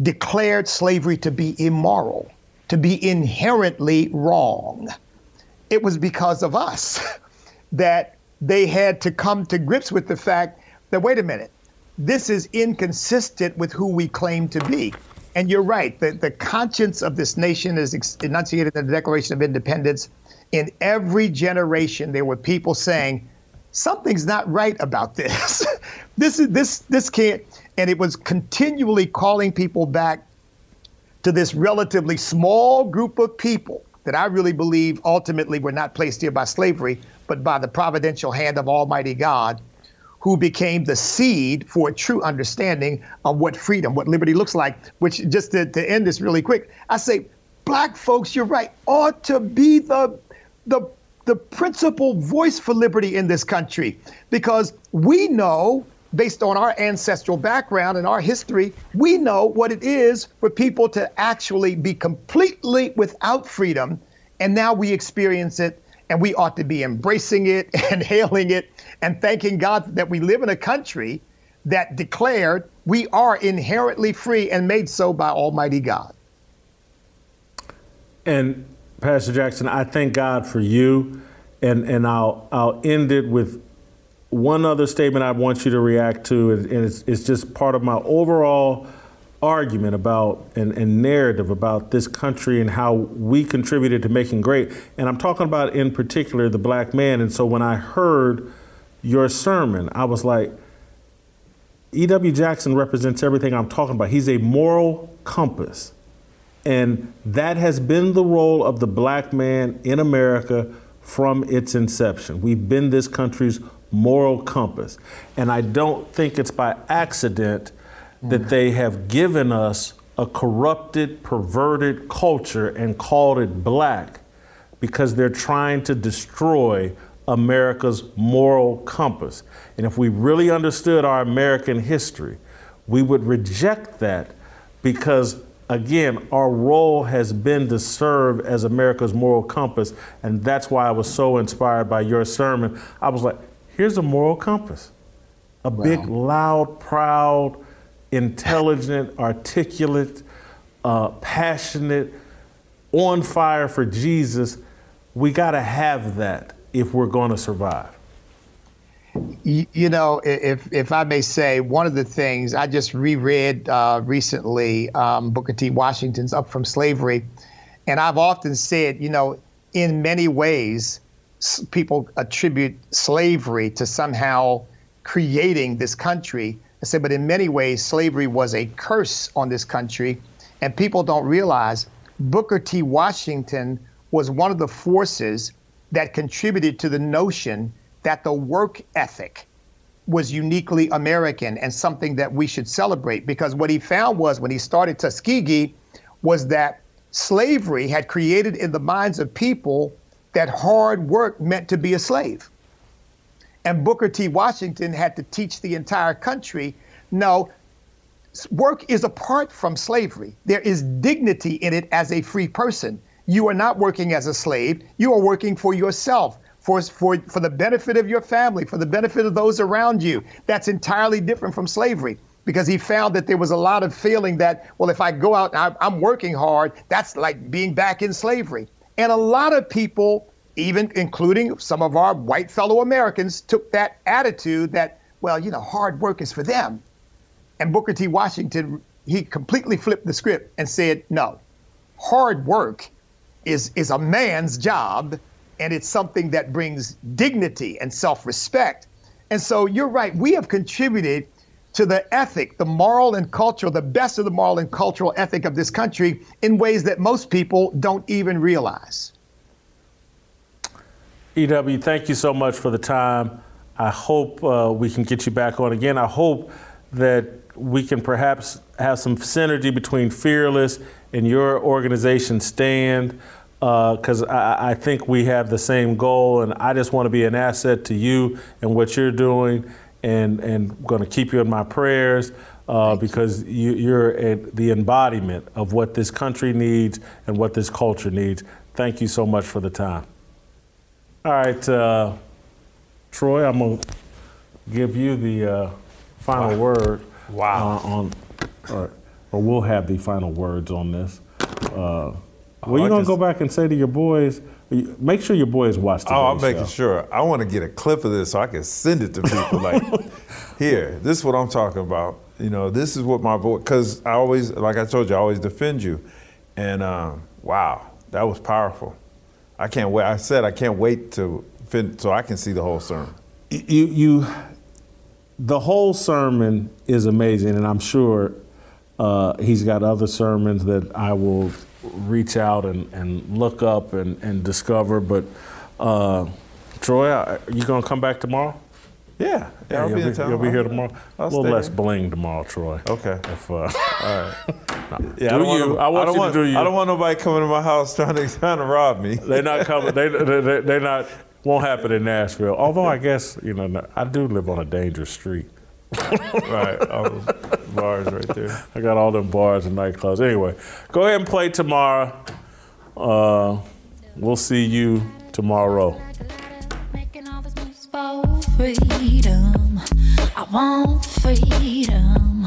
declared slavery to be immoral, to be inherently wrong. It was because of us that they had to come to grips with the fact that, wait a minute, this is inconsistent with who we claim to be. And you're right, the, the conscience of this nation is enunciated in the Declaration of Independence. In every generation, there were people saying, something's not right about this. this is this this can't and it was continually calling people back to this relatively small group of people that I really believe ultimately were not placed here by slavery, but by the providential hand of Almighty God, who became the seed for a true understanding of what freedom, what liberty looks like. Which, just to, to end this really quick, I say, black folks, you're right, ought to be the the the principal voice for liberty in this country because we know based on our ancestral background and our history, we know what it is for people to actually be completely without freedom. And now we experience it, and we ought to be embracing it and hailing it and thanking God that we live in a country that declared we are inherently free and made so by Almighty God. And Pastor Jackson, I thank God for you. And, and I'll, I'll end it with one other statement I want you to react to, and it's, it's just part of my overall argument about and, and, narrative about this country and how we contributed to making great. And I'm talking about in particular the black man. And so when I heard your sermon, I was like, E.W. Jackson represents everything I'm talking about. He's a moral compass. And that has been the role of the black man in America from its inception. We've been this country's moral compass. And I don't think it's by accident that mm. they have given us a corrupted, perverted culture and called it black because they're trying to destroy America's moral compass. And if we really understood our American history, we would reject that because, again, our role has been to serve as America's moral compass. And that's why I was so inspired by your sermon. I was like, Here's a moral compass a wow. big, loud, proud, intelligent, articulate, uh, passionate, on fire for Jesus. We got to have that if we're going to survive. You, you, know, if if I may say, one of the things I just reread uh, recently, um, Booker T. Washington's "Up from Slavery," and I've often said, you know, in many ways, people attribute slavery to somehow creating this country. I said, but in many ways, slavery was a curse on this country. And people don't realize Booker T. Washington was one of the forces that contributed to the notion that the work ethic was uniquely American and something that we should celebrate. Because what he found was when he started Tuskegee was that slavery had created in the minds of people that hard work meant to be a slave. And Booker T. Washington had to teach the entire country no, work is apart from slavery. There is dignity in it as a free person. You are not working as a slave, you are working for yourself. For, for, for the benefit of your family, for the benefit of those around you. That's entirely different from slavery because he found that there was a lot of feeling that, well, if I go out and I'm working hard, that's like being back in slavery. And a lot of people, even including some of our white fellow Americans, took that attitude that, well, you know, hard work is for them. And Booker T. Washington, he completely flipped the script and said, no, hard work is, is a man's job, and it's something that brings dignity and self respect. And so you're right, we have contributed to the ethic, the moral and cultural, the best of the moral and cultural ethic of this country in ways that most people don't even realize. EW, thank you so much for the time. I hope uh, we can get you back on again. I hope that we can perhaps have some synergy between Fearless and your organization Stand. because I, I think we have the same goal, and I just want to be an asset to you and what you're doing, and and going to keep you in my prayers. Uh, because you, you're a, the embodiment of what this country needs and what this culture needs. Thank you so much for the time. All right, uh, Troy, I'm gonna give you the uh, final word. Wow. uh, on, or, or we'll have the final words on this. Uh, well, you gonna go back and say to your boys, make sure your boys watch Oh, I'm making sure. I want to get a clip of this so I can send it to people. Like, here, this is what I'm talking about. You know, this is what my boy. Because I always, like I told you, I always defend you. And um, wow, that was powerful. I can't wait. I said I can't wait to fin- so I can see the whole sermon. you you the whole sermon is amazing and i'm sure uh, he's got other sermons that i will reach out and, and look up and, and discover but uh, troy are you gonna come back tomorrow Yeah, yeah, I'll you'll be in town. you'll be here tomorrow I'll a little less here. bling tomorrow troy Okay. if, uh, All right. Yeah, Do I don't want you. no- I want don't you to do you. I don't want nobody coming to my house trying to trying to rob me. they're not coming they, they, they, they're not won't happen in nashville although i guess you know i do live on a dangerous street right, all those bars right there. I got all them bars and nightclubs. Anyway, go ahead and play tomorrow. Uh, we'll see you tomorrow. Making all this moves for freedom. I want freedom.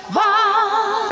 wall.